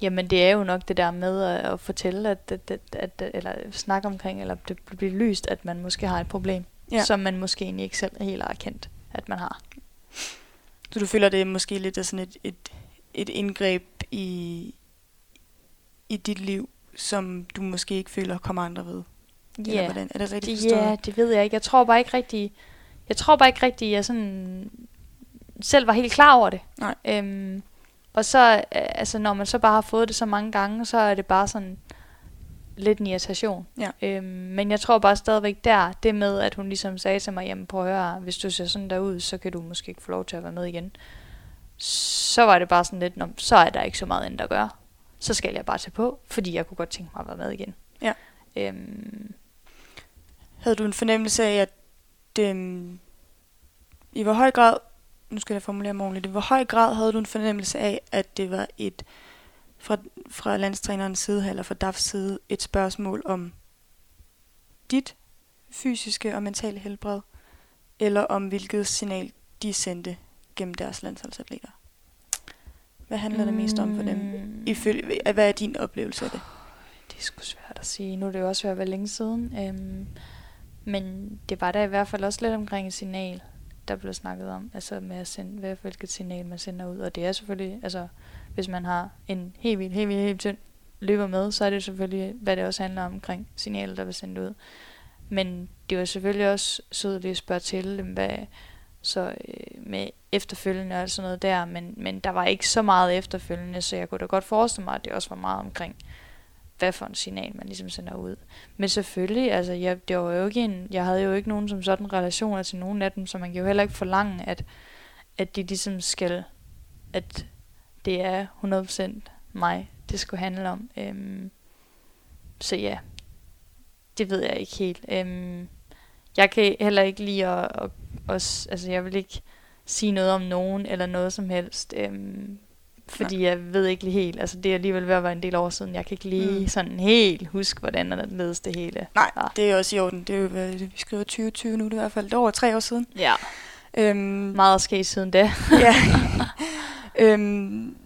Jamen det er jo nok det der med at, at fortælle, at, at, at, at, eller snakke omkring, eller det bliver lyst, at man måske har et problem, Ja. som man måske egentlig ikke selv helt har erkendt, at man har. Så du føler, det er måske lidt sådan et, et, et indgreb i, i dit liv, som du måske ikke føler kommer andre ved? Eller hvordan? Er det rigtigt det, forstået? ja, det ved jeg ikke. Jeg tror bare ikke rigtig, jeg tror bare ikke rigtig, jeg sådan selv var helt klar over det. Nej. Øhm, og så, øh, altså når man så bare har fået det så mange gange, så er det bare sådan lidt en irritation. Ja. Øhm, men jeg tror bare stadigvæk der, det med, at hun ligesom sagde til mig, jamen prøv at høre, hvis du ser sådan der ud, så kan du måske ikke få lov til at være med igen. Så var det bare sådan lidt, "Nå, så er der ikke så meget andet at gøre. Så skal jeg bare tage på, fordi jeg kunne godt tænke mig at være med igen. Ja. Øhm, Havde du en fornemmelse af, at øhm, i hvor høj grad, nu skal jeg formulere mig ordentligt, i hvor høj grad havde du en fornemmelse af, at det var et, fra, fra landstrænerens side, eller fra DAFs side, et spørgsmål om dit fysiske og mentale helbred, eller om hvilket signal de sendte gennem deres landsholdsatleter? Hvad handler det mest om for dem? Mm. Ifølge, hvad er din oplevelse af det? Det er sgu svært at sige. Nu er det jo også ved at være længe siden. Øhm, men det var der i hvert fald også lidt omkring et signal, der blev snakket om. Altså med at sende, hvad hvilket signal man sender ud. Og det er selvfølgelig, altså hvis man har en helt vildt, helt vildt, helt tynd løber med, så er det selvfølgelig, hvad det også handler om omkring signalet, der vil sendt ud. Men det var selvfølgelig også sødt at spørge til, dem, hvad, så øh, med efterfølgende og sådan noget der, men, men der var ikke så meget efterfølgende, så jeg kunne da godt forestille mig, at det også var meget omkring, hvad for en signal man ligesom sender ud. Men selvfølgelig, altså jeg, det var jo ikke en, jeg havde jo ikke nogen som sådan relationer til nogen af dem, så man kan jo heller ikke forlange, at, at de ligesom skal, at det er 100% mig, det skulle handle om. Øhm, så ja, det ved jeg ikke helt. Øhm, jeg kan heller ikke lide at, at, at, altså jeg vil ikke sige noget om nogen eller noget som helst, øhm, fordi Nej. jeg ved ikke lige helt, altså det er alligevel ved at være en del år siden, jeg kan ikke lige Mm. sådan helt huske, hvordan der ledes det hele. Nej, Ja. det er også i orden. Det er jo, hvad, vi skriver 2020 nu, det er i hvert fald det er over tre år siden. Ja, Øhm, meget er sket siden da. [LAUGHS] ja. [LAUGHS] øhm,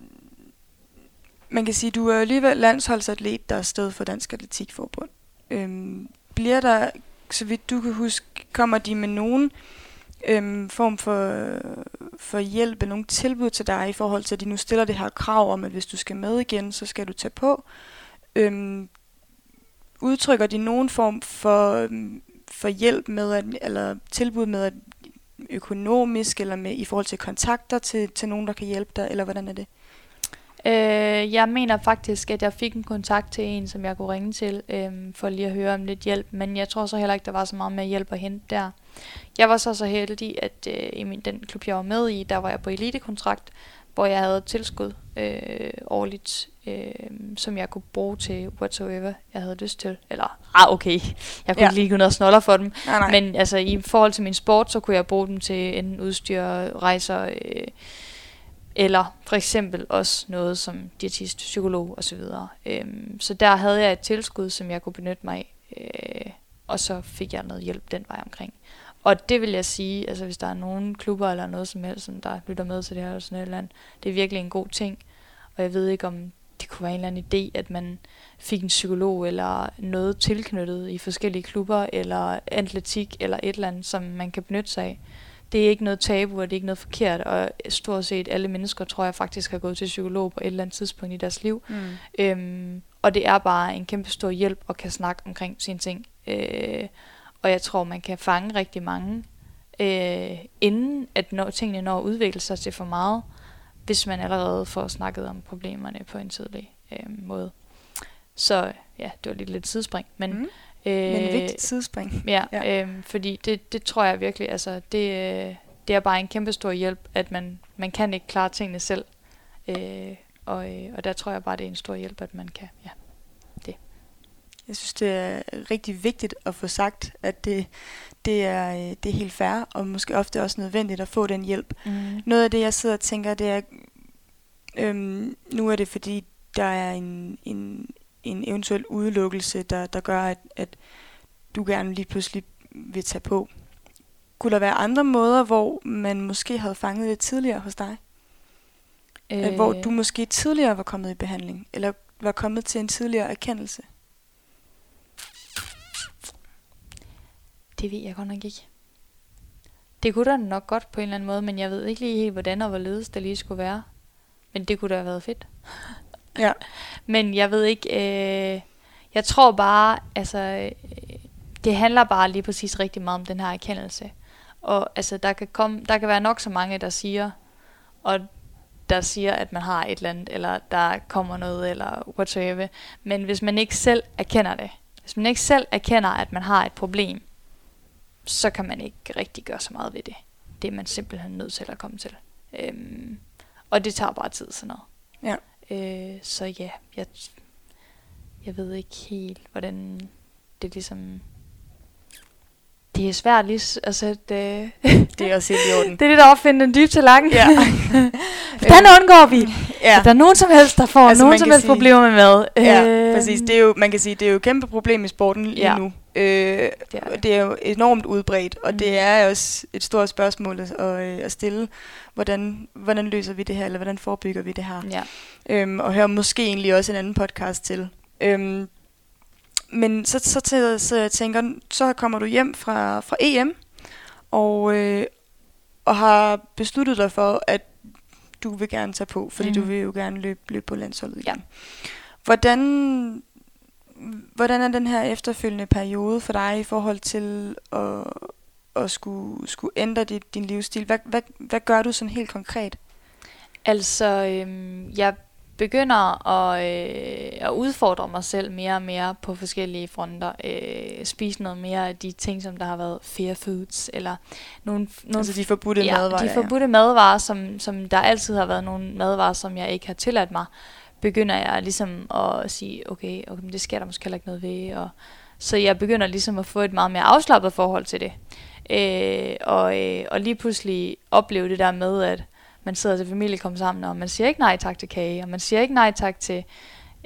man kan sige, du er alligevel landsholdsatlet, der er sted for Dansk Atletikforbund. Øhm, bliver der, så vidt du kan huske, kommer de med nogen øhm, form for, for hjælp eller nogle tilbud til dig i forhold til, at de nu stiller det her krav om, at hvis du skal med igen, så skal du tage på. Øhm, udtrykker de nogen form for, øhm, for hjælp med, at, eller tilbud med, at økonomisk, eller med i forhold til kontakter til, til nogen, der kan hjælpe dig, eller hvordan er det? Øh, jeg mener faktisk, at jeg fik en kontakt til en, som jeg kunne ringe til, øh, for lige at høre om lidt hjælp, men jeg tror så heller ikke, der var så meget med hjælp at hente der. Jeg var så så heldig, at øh, i min, den klub, jeg var med i, der var jeg på elitekontrakt, hvor jeg havde et tilskud øh, årligt, øh, som jeg kunne bruge til whatsoever, jeg havde lyst til. Eller, ah okay, jeg kunne Ja. ikke lige gå ned og snoller for dem. Nej, nej. Men altså i forhold til min sport, så kunne jeg bruge dem til enten udstyr, rejser, øh, eller for eksempel også noget som diætist, psykolog osv. Øhm, så der havde jeg et tilskud, som jeg kunne benytte mig af, øh, og så fik jeg noget hjælp den vej omkring. Og det vil jeg sige, altså hvis der er nogen klubber eller noget som helst, som der lytter med til det her, eller sådan et eller andet, det er virkelig en god ting. Og jeg ved ikke, om det kunne være en eller anden idé, at man fik en psykolog eller noget tilknyttet i forskellige klubber, eller atletik, eller et eller andet, som man kan benytte sig af. Det er ikke noget tabu, og det er ikke noget forkert, og stort set alle mennesker, tror jeg faktisk, har gået til psykolog på et eller andet tidspunkt i deres liv. Mm. Øhm, og det er bare en kæmpe stor hjælp at kan snakke omkring sine ting. Øh, og jeg tror, man kan fange rigtig mange, øh, inden at når, tingene når at udvikle sig til for meget, hvis man allerede får snakket om problemerne på en tidlig øh, måde. Så ja, det var lidt lidt sidespring. Men, Mm. Øh, Men et vigtigt sidespring. Ja, Ja. Øhm, fordi det, det tror jeg virkelig, altså det, øh, det er bare en kæmpe stor hjælp, at man, man kan ikke klare tingene selv. Øh, og, øh, og der tror jeg bare, det er en stor hjælp, at man kan, ja. Jeg synes, det er rigtig vigtigt at få sagt, at det, det, er, øh, det er helt fair, og måske ofte også nødvendigt at få den hjælp. Mm. Noget af det, jeg sidder og tænker, det er, øhm, nu er det fordi, der er en, en, en eventuel udelukkelse, der, der gør, at, at du gerne lige pludselig vil tage på. Kunne der være andre måder, hvor man måske havde fanget det tidligere hos dig? Øh. Hvor du måske tidligere var kommet i behandling, eller var kommet til en tidligere erkendelse? Det ved jeg godt nok ikke. Det kunne da nok godt på en eller anden måde, men jeg ved ikke lige helt, hvordan og hvorledes det lige skulle være. Men det kunne da have været fedt. Ja. Men jeg ved ikke, øh, jeg tror bare, altså, øh, det handler bare lige præcis rigtig meget om den her erkendelse. Og altså, der kan, komme, der kan være nok så mange, der siger, og der siger, at man har et eller andet, eller der kommer noget, eller whatsoever. Men hvis man ikke selv erkender det, hvis man ikke selv erkender, at man har et problem, så kan man ikke rigtig gøre så meget ved det. Det er man simpelthen nødt til at komme til. Øhm, og det tager bare tid sådan noget. Ja. Øh, så ja, jeg, jeg ved ikke helt, hvordan det ligesom... Det er svært lige at sætte... Øh, [LAUGHS] Det er også helt i orden. [LAUGHS] det er lidt at opfinde den dybe tallerken. Ja. [LAUGHS] Hvordan undgår vi, ja. at der er nogen som helst, der får Altså, altså, nogen som helst sige- problemer med mad? Ja, Øh, præcis. Det er jo, man kan sige, det er jo et kæmpe problem i sporten lige Ja. nu. Øh, Det er det. det er jo enormt udbredt, og Mm. det er også et stort spørgsmål at, at, at stille. Hvordan, hvordan løser vi det her, eller hvordan forebygger vi det her? Ja. Øhm, og høre måske egentlig også en anden podcast til. Øhm, men så, så, til, så jeg tænker, så kommer du hjem fra, fra EM, og, øh, og har besluttet dig for, at du vil gerne tage på, fordi mm. du vil jo gerne løbe, løbe på landsholdet Ja. igen. Hvordan, hvordan er den her efterfølgende periode for dig i forhold til at, at skulle, skulle ændre dit, din livsstil? Hvad, hvad, hvad gør du sådan helt konkret? Altså, øhm, jeg begynder at, øh, at udfordre mig selv mere og mere på forskellige fronter. Øh, spise noget mere af de ting, som der har været fair foods, eller nogle, nogle Altså de forbudte ja, madvarer. de forbudte madvarer, som, som der altid har været nogle madvarer, som jeg ikke har tilladt mig, begynder jeg ligesom at sige, okay, okay men det sker der måske heller ikke noget ved. Og, så jeg begynder ligesom at få et meget mere afslappet forhold til det. Øh, og, øh, og lige pludselig opleve det der med, at man sidder til familie kommer sammen, og man siger ikke nej tak til kage, og man siger ikke nej tak til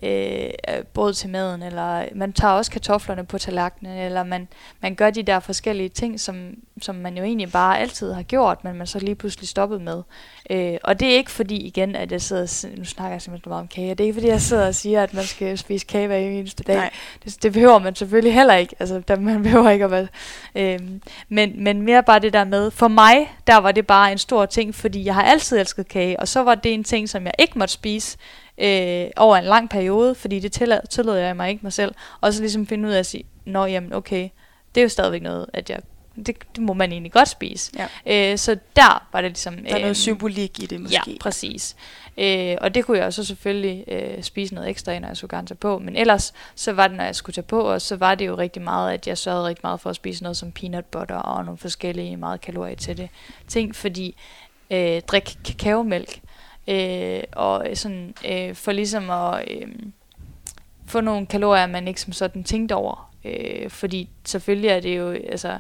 øh, øh, brød til maden, eller man tager også kartoflerne på tallerkenen, eller man, man gør de der forskellige ting, som, som man jo egentlig bare altid har gjort, men man så lige pludselig stoppet med. Øh, og det er ikke fordi, igen, at jeg sidder og, nu snakker jeg simpelthen meget om kage, det er ikke fordi, jeg sidder og siger, at man skal spise kage hver eneste dag. Nej. Det, det behøver man selvfølgelig heller ikke. Altså, der, man [LAUGHS] behøver ikke at være... Øhm, men, men mere bare det der med, for mig, der var det bare en stor ting, fordi jeg har altid elsket kage, og så var det en ting, som jeg ikke måtte spise øh, over en lang periode, fordi det tillod, tillod jeg mig ikke mig selv. Og så ligesom finde ud af at sige, nå jamen okay, det er jo stadigvæk noget, at jeg, det, det må man egentlig godt spise. Ja. Øh, så der var det ligesom... Der er noget symbolik i det måske. Ja, præcis. Øh, og det kunne jeg så selvfølgelig øh, spise noget ekstra af, når jeg skulle gerne tage på. Men ellers, så var det, når jeg skulle tage på, og så var det jo rigtig meget, at jeg sørgede rigtig meget for at spise noget som peanut butter og nogle forskellige meget kalorier til det ting, fordi øh, drik kakaomælk øh, og sådan øh, for ligesom at øh, få nogle kalorier, man ikke som sådan tænkte over. Øh, fordi selvfølgelig er det jo, altså,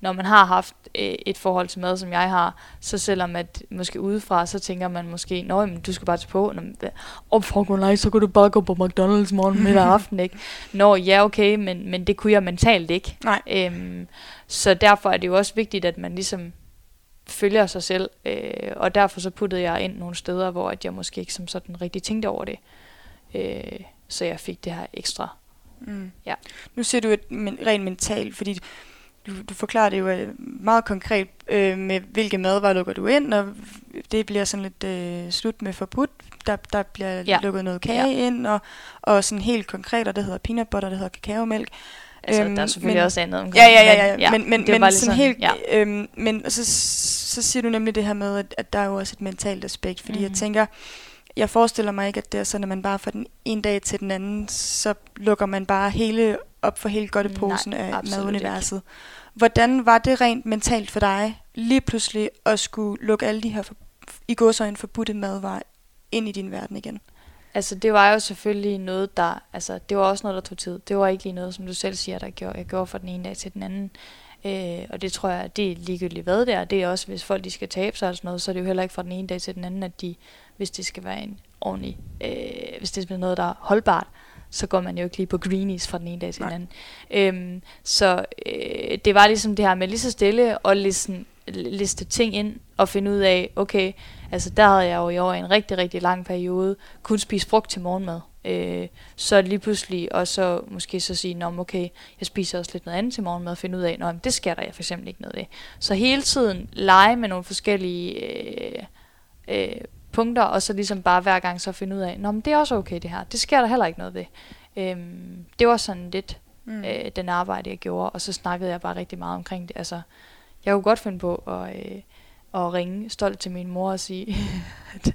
når man har haft øh, et forhold til mad, som jeg har, så selvom at måske udefra, så tænker man måske, nå, men du skal bare tage på, og for nej, så kan du bare gå på McDonald's morgen, middag og aften, ikke? Nå, ja, okay, men, men det kunne jeg mentalt ikke. Nej. Øhm, så derfor er det jo også vigtigt, at man ligesom følger sig selv, øh, og derfor så puttede jeg ind nogle steder, hvor at jeg måske ikke som sådan rigtig tænkte over det. Øh, så jeg fik det her ekstra. Mm. Ja. Nu siger du et men, rent mentalt, fordi du, du forklarer det jo øh, meget konkret øh, med, hvilke madvarer lukker du ind, og det bliver sådan lidt øh, slut med forbudt. Der, der bliver ja. lukket noget kage ja. ind, og, og sådan helt konkret, og det hedder peanut butter, det hedder kakaomælk. Altså, Øhm, der er selvfølgelig men- også andet omkring. Ja, ja, ja, ja, ja. men, men, det men sådan lige helt, ja. øhm, men så, så siger du nemlig det her med, at, at der er jo også et mentalt aspekt, fordi mm. jeg Mhm. tænker, jeg forestiller mig ikke, at det er sådan, at man bare fra den ene dag til den anden, så lukker man bare hele op for hele godteposen Nej, af maduniverset. Hvordan var det rent mentalt for dig, lige pludselig at skulle lukke alle de her for, i gåsøjne forbudte madvarer ind i din verden igen? Altså, det var jo selvfølgelig noget, der... Altså, det var også noget, der tog tid. Det var ikke lige noget, som du selv siger, der gjorde, jeg gjorde fra den ene dag til den anden. Øh, og det tror jeg, det er ligegyldigt hvad det er. Det er også, hvis folk de skal tabe sig og sådan noget, så er det jo heller ikke fra den ene dag til den anden, at de, hvis det skal være en ordentlig... Øh, hvis det er noget, der er holdbart, så går man jo ikke lige på greenies fra den ene dag til Nej. den anden. Øhm, så øh, det var ligesom det her med lige så stille og liste, liste ting ind og finde ud af, okay, altså der havde jeg jo i over en rigtig, rigtig lang periode kun spist frugt til morgenmad. Øh, så lige pludselig, og så måske så sige, Nå, okay, jeg spiser også lidt noget andet til morgenmad, og finde ud af, Nå, men det sker der jeg for eksempel ikke noget ved. Så hele tiden lege med nogle forskellige øh, øh, punkter, og så ligesom bare hver gang så finde ud af, Nå, men det er også okay det her, det sker der heller ikke noget ved. Øhm, det var sådan lidt Mm. øh, den arbejde, jeg gjorde, og så snakkede jeg bare rigtig meget omkring det. Altså, jeg kunne godt finde på at, øh, og ringe stolt til min mor og sige, [LAUGHS] at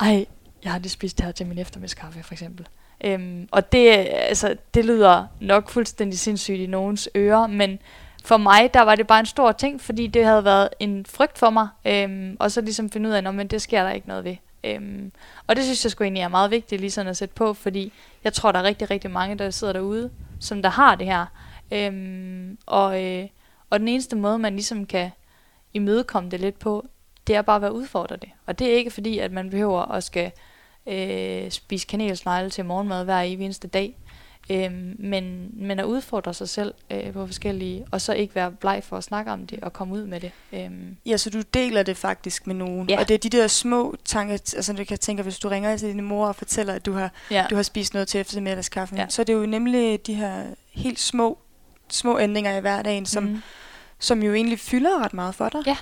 ej, jeg har lige spist det her til min eftermiddagskaffe, for eksempel. Øhm, og det, altså, det lyder nok fuldstændig sindssygt i nogens ører, men for mig, der var det bare en stor ting, fordi det havde været en frygt for mig, øhm, og så ligesom finde ud af, at det sker der ikke noget ved. Øhm, og det synes jeg sgu egentlig er meget vigtigt lige sådan at sætte på, fordi jeg tror, der er rigtig, rigtig mange, der sidder derude, som der har det her. Øhm, og, øh, og den eneste måde, man ligesom kan imødekomme det lidt på, det er bare at være udfordret det. Og det er ikke fordi, at man behøver at skal øh, spise kanelsnegle til morgenmad hver evig eneste dag. Øhm, men, men at udfordre sig selv øh, på forskellige, og så ikke være bleg for at snakke om det og komme ud med det. Øhm, Ja, så du deler det faktisk med nogen. Ja. Og det er de der små tanker, altså du kan tænke, hvis du ringer til din mor og fortæller, at du har, ja. du har spist noget til eftermiddagskaffen, ja. så er det jo nemlig de her helt små, små ændringer i hverdagen, som, mm. Som jo egentlig fylder ret meget for dig. Ja.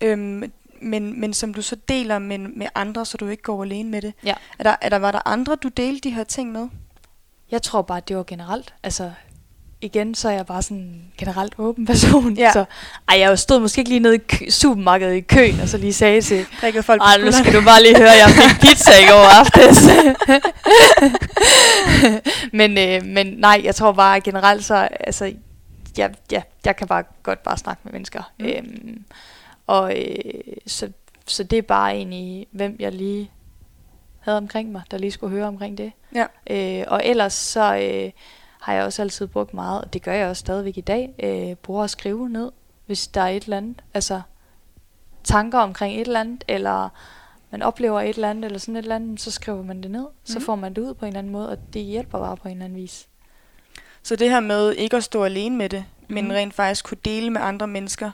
Øhm, men, men som du så deler med, med andre, så du ikke går alene med det. Ja. Er der, er der, var der andre, du delte de her ting med? Jeg tror bare, det var generelt. Altså, igen, så er jeg bare sådan en generelt åben person. Ja. Så, ej, jeg stod måske ikke lige nede i kø- supermarkedet i køen, og så lige sagde til, Drikker folk ej, nu skal du bare lige høre, jeg fik pizza i går aftes. [LAUGHS] men, øh, men nej, jeg tror bare generelt så, altså, jeg, ja, jeg kan bare godt bare snakke med mennesker. Mm. Mm. Øhm, og øh, så, så det er bare egentlig, hvem jeg lige havde omkring mig, der lige skulle høre omkring det. Ja. Øh, og ellers så øh, har jeg også altid brugt meget, og det gør jeg også stadigvæk i dag, øh, bruger at skrive ned, hvis der er et eller andet, altså tanker omkring et eller andet, eller man oplever et eller andet, eller sådan et eller andet, så skriver man det ned, så Mhm. får man det ud på en eller anden måde, og det hjælper bare på en eller anden vis. Så det her med ikke at stå alene med det, men Mhm. rent faktisk kunne dele med andre mennesker,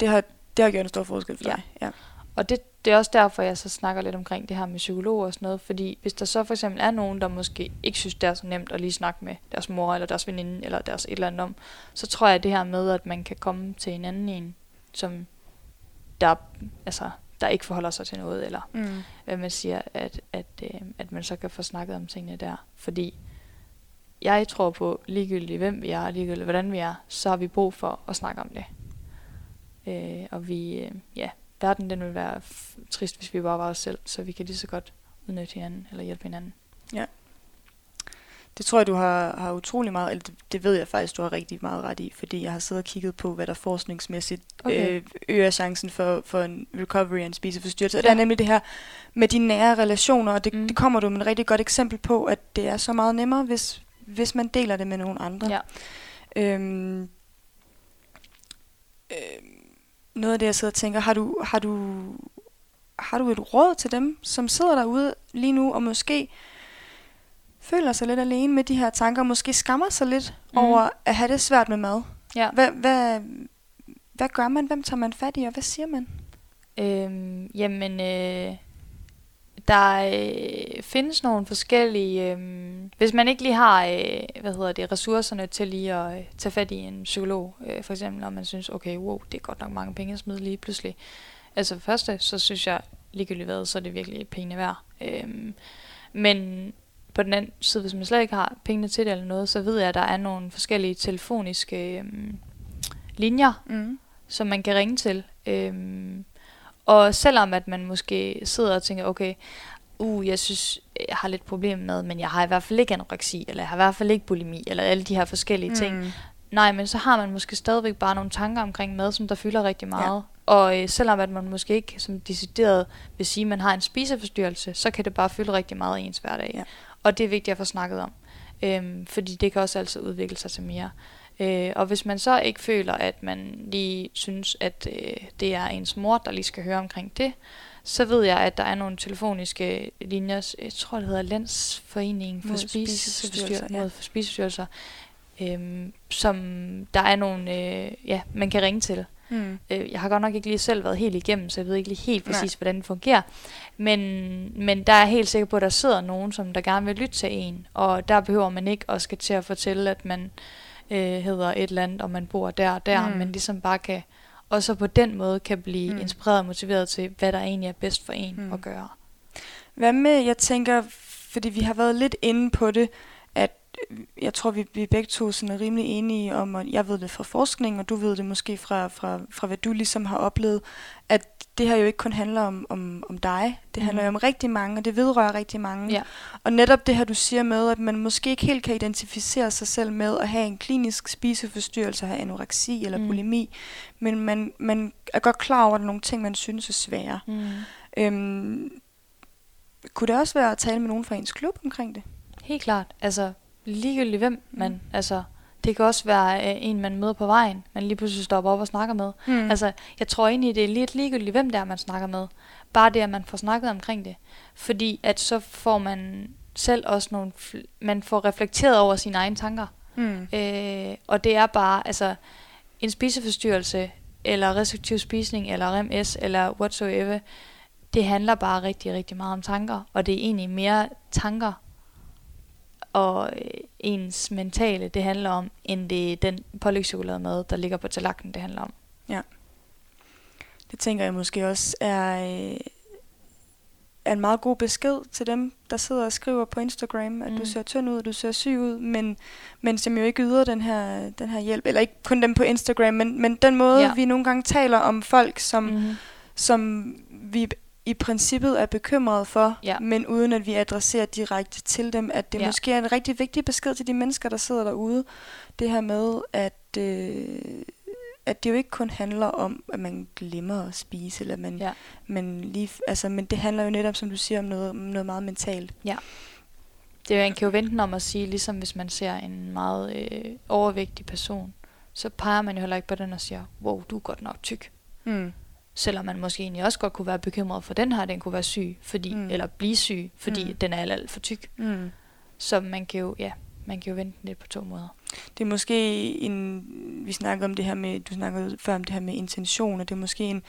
det har, det har gjort en stor forskel for Ja. dig. Ja. Og det, det er også derfor, jeg så snakker lidt omkring det her med psykologer og sådan noget, fordi hvis der så for eksempel er nogen, der måske ikke synes, det er så nemt at lige snakke med deres mor, eller deres veninde, eller deres et eller andet om, så tror jeg, at det her med, at man kan komme til en anden en, som der, altså, der ikke forholder sig til noget, eller Mm. hvad man siger, at, at, øh, at man så kan få snakket om tingene der. Fordi jeg tror på, ligegyldigt hvem vi er, og ligegyldigt hvordan vi er, så har vi brug for at snakke om det. Øh, og vi, øh, ja, verden den vil være trist, hvis vi bare var os selv, så vi kan lige så godt udnytte hinanden, eller hjælpe hinanden. Det tror jeg, du har, har utrolig meget, eller det, det ved jeg faktisk, du har rigtig meget ret i, fordi jeg har siddet og kigget på, hvad der forskningsmæssigt Okay. øh, øger chancen for, for en recovery af en spiseforstyrrelse. Og Ja. det er nemlig det her med de nære relationer, og det, mm. det kommer du med et rigtig godt eksempel på, at det er så meget nemmere, hvis, hvis man deler det med nogle andre. Ja. Øhm, øhm, noget af det, jeg sidder og tænker, har du, har du, har du et råd til dem, som sidder derude lige nu, og måske føler sig lidt alene med de her tanker, og måske skammer sig lidt mm. over at have det svært med mad? Ja. Hvad, hvad, hvad gør man? Hvem tager man fat i, og hvad siger man? Øhm, jamen, øh, der øh, findes nogle forskellige... Øh, hvis man ikke lige har øh, hvad hedder det, ressourcerne til lige at øh, tage fat i en psykolog, øh, for eksempel, når man synes, okay, wow, det er godt nok mange penge at smide lige pludselig. Altså for første, så synes jeg ligegyldigt hvad, så er det virkelig pengene værd. Øhm, men på den anden side, hvis man slet ikke har pengene til det eller noget, så ved jeg, at der er nogle forskellige telefoniske øhm, linjer, Mm. som man kan ringe til. Øhm, og selvom at man måske sidder og tænker, okay, uh, jeg synes, jeg har lidt problem med, men jeg har i hvert fald ikke anoreksi, eller jeg har i hvert fald ikke bulimi, eller alle de her forskellige ting. Mm. Nej, men så har man måske stadigvæk bare nogle tanker omkring mad, som der fylder rigtig meget. Ja. Og øh, selvom at man måske ikke som decideret vil sige, at man har en spiseforstyrrelse, så kan det bare fylde rigtig meget i ens hverdag. Ja. Og det er vigtigt at få snakket om. Øhm, fordi det kan også altid udvikle sig til mere. Øh, og hvis man så ikke føler, at man lige synes, at øh, det er ens mor, der lige skal høre omkring det, så ved jeg, at der er nogle telefoniske linjer, jeg tror det hedder Landsforeningen for Mod spiseforstyrrelser, ja. mod spiseforstyrrelser øhm, som der er nogle, øh, ja, man kan ringe til. Mm. Øh, jeg har godt nok ikke lige selv været helt igennem, så jeg ved ikke lige helt Nej. præcis, hvordan det fungerer. Men, men der er jeg helt sikker på, at der sidder nogen, som der gerne vil lytte til en. Og der behøver man ikke at skal til at fortælle, at man øh, hedder et eller andet, og man bor der og der, Mm. men ligesom bare kan, og så på den måde kan blive Mm. inspireret og motiveret til, hvad der egentlig er bedst for en Mm. at gøre. Hvad med, jeg tænker, fordi vi har været lidt inde på det, øh, jeg tror, vi, vi begge to sådan er rimelig enige om, og jeg ved det fra forskning, og du ved det måske fra, fra, fra hvad du ligesom har oplevet, at det her jo ikke kun handler om, om, om dig, det handler jo Mhm. om rigtig mange, og det vedrører rigtig mange. Ja. Og netop det her, du siger med, at man måske ikke helt kan identificere sig selv med at have en klinisk spiseforstyrrelse, have anoreksi eller Mm. bulimi, men man, man er godt klar over, at der er nogle ting, man synes er svære. Mm. Øhm, kunne det også være at tale med nogen fra ens klub omkring det? Helt klart. Altså, ligegyldigt hvem man, Mm. altså, det kan også være øh, en, man møder på vejen, man lige pludselig stopper op og snakker med. Mm. Altså, jeg tror egentlig, det er lidt ligegyldigt, hvem det er, man snakker med. Bare det, at man får snakket omkring det. Fordi at så får man selv også nogle, man får reflekteret over sine egne tanker. mm. Øh, og det er bare, altså, en spiseforstyrrelse, eller restriktiv spisning, eller REMS, eller whatsoever, det handler bare rigtig, rigtig meget om tanker. Og det er egentlig mere tanker og øh, ens mentale, det handler om, end det er den pålægtschokolademad, der ligger på tallerkenen, det handler om. Det tænker jeg måske også er, øh, er en meget god besked til dem, der sidder og skriver på Instagram, at mm. du ser tynd ud, du ser syg ud, men, men som jo ikke yder den her, den her hjælp. Eller ikke kun dem på Instagram, men, men den måde, ja. Ja. vi nogle gange taler om folk, som, mm. Som vi i princippet er bekymrede for, Ja. men uden at vi adresserer direkte til dem, at det ja. Ja. måske er en rigtig vigtig besked til de mennesker, der sidder derude. Det her med, at, øh, at det jo ikke kun handler om, at man glemmer at spise, eller man, Ja. man lige, altså, men det handler jo netop, som du siger, om noget, noget meget mentalt. Det er jo, man kan jo vente om at sige, ligesom hvis man ser en meget øh, overvægtig person, så peger man jo heller ikke på den og siger, wow, du er godt nok tyk. Mm. Selvom man måske egentlig også godt kunne være bekymret for den her, den kunne være syg, fordi, Mm. eller blive syg, fordi Mm. den er alt, alt for tyk. Mm. Så man kan jo, ja, man kan jo vente lidt på to måder. Det er måske en, vi snakker om det her med, du snakkede før om det her med intention, og det er måske en,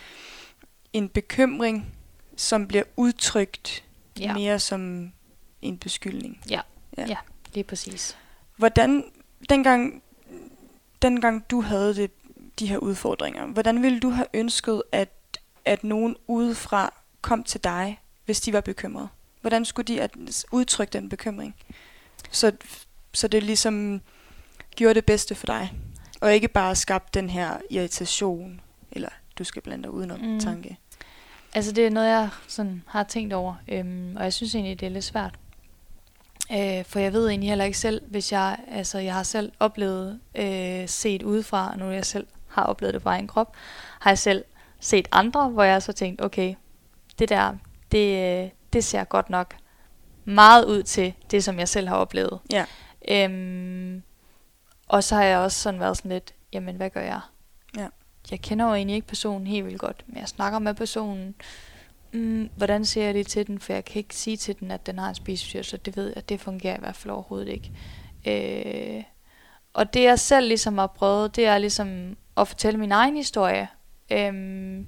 en bekymring, som bliver udtrykt. Ja. mere som en beskyldning. Ja. Ja. ja, lige præcis. Hvordan, dengang, dengang du havde det, de her udfordringer, hvordan ville du have ønsket, at, at nogen udefra kom til dig, hvis de var bekymrede? Hvordan skulle de at udtrykke den bekymring? Så, så det ligesom gjorde det bedste for dig, og ikke bare skabte den her irritation, eller du skal blande dig udenom mm. Tanke. Altså det er noget, jeg sådan har tænkt over, øhm, og jeg synes egentlig, det er lidt svært. Øh, for jeg ved egentlig heller ikke selv, hvis jeg, altså jeg har selv oplevet, øh, set udefra, og nu jeg selv har oplevet det på egen krop, har jeg selv set andre, hvor jeg så tænkt, okay, det der, det, det ser godt nok meget ud til det, som jeg selv har oplevet. Ja. Øhm, og så har jeg også sådan været sådan lidt, jamen hvad gør jeg? Ja. Jeg kender jo egentlig ikke personen helt vildt godt, men jeg snakker med personen. Mm, hvordan ser jeg det til den? For jeg kan ikke sige til den, at den har en spiseforstyrrelse. Det ved jeg, det fungerer i hvert fald overhovedet ikke. Øh, og det jeg selv ligesom har prøvet, det er ligesom at fortælle min egen historie. Øhm,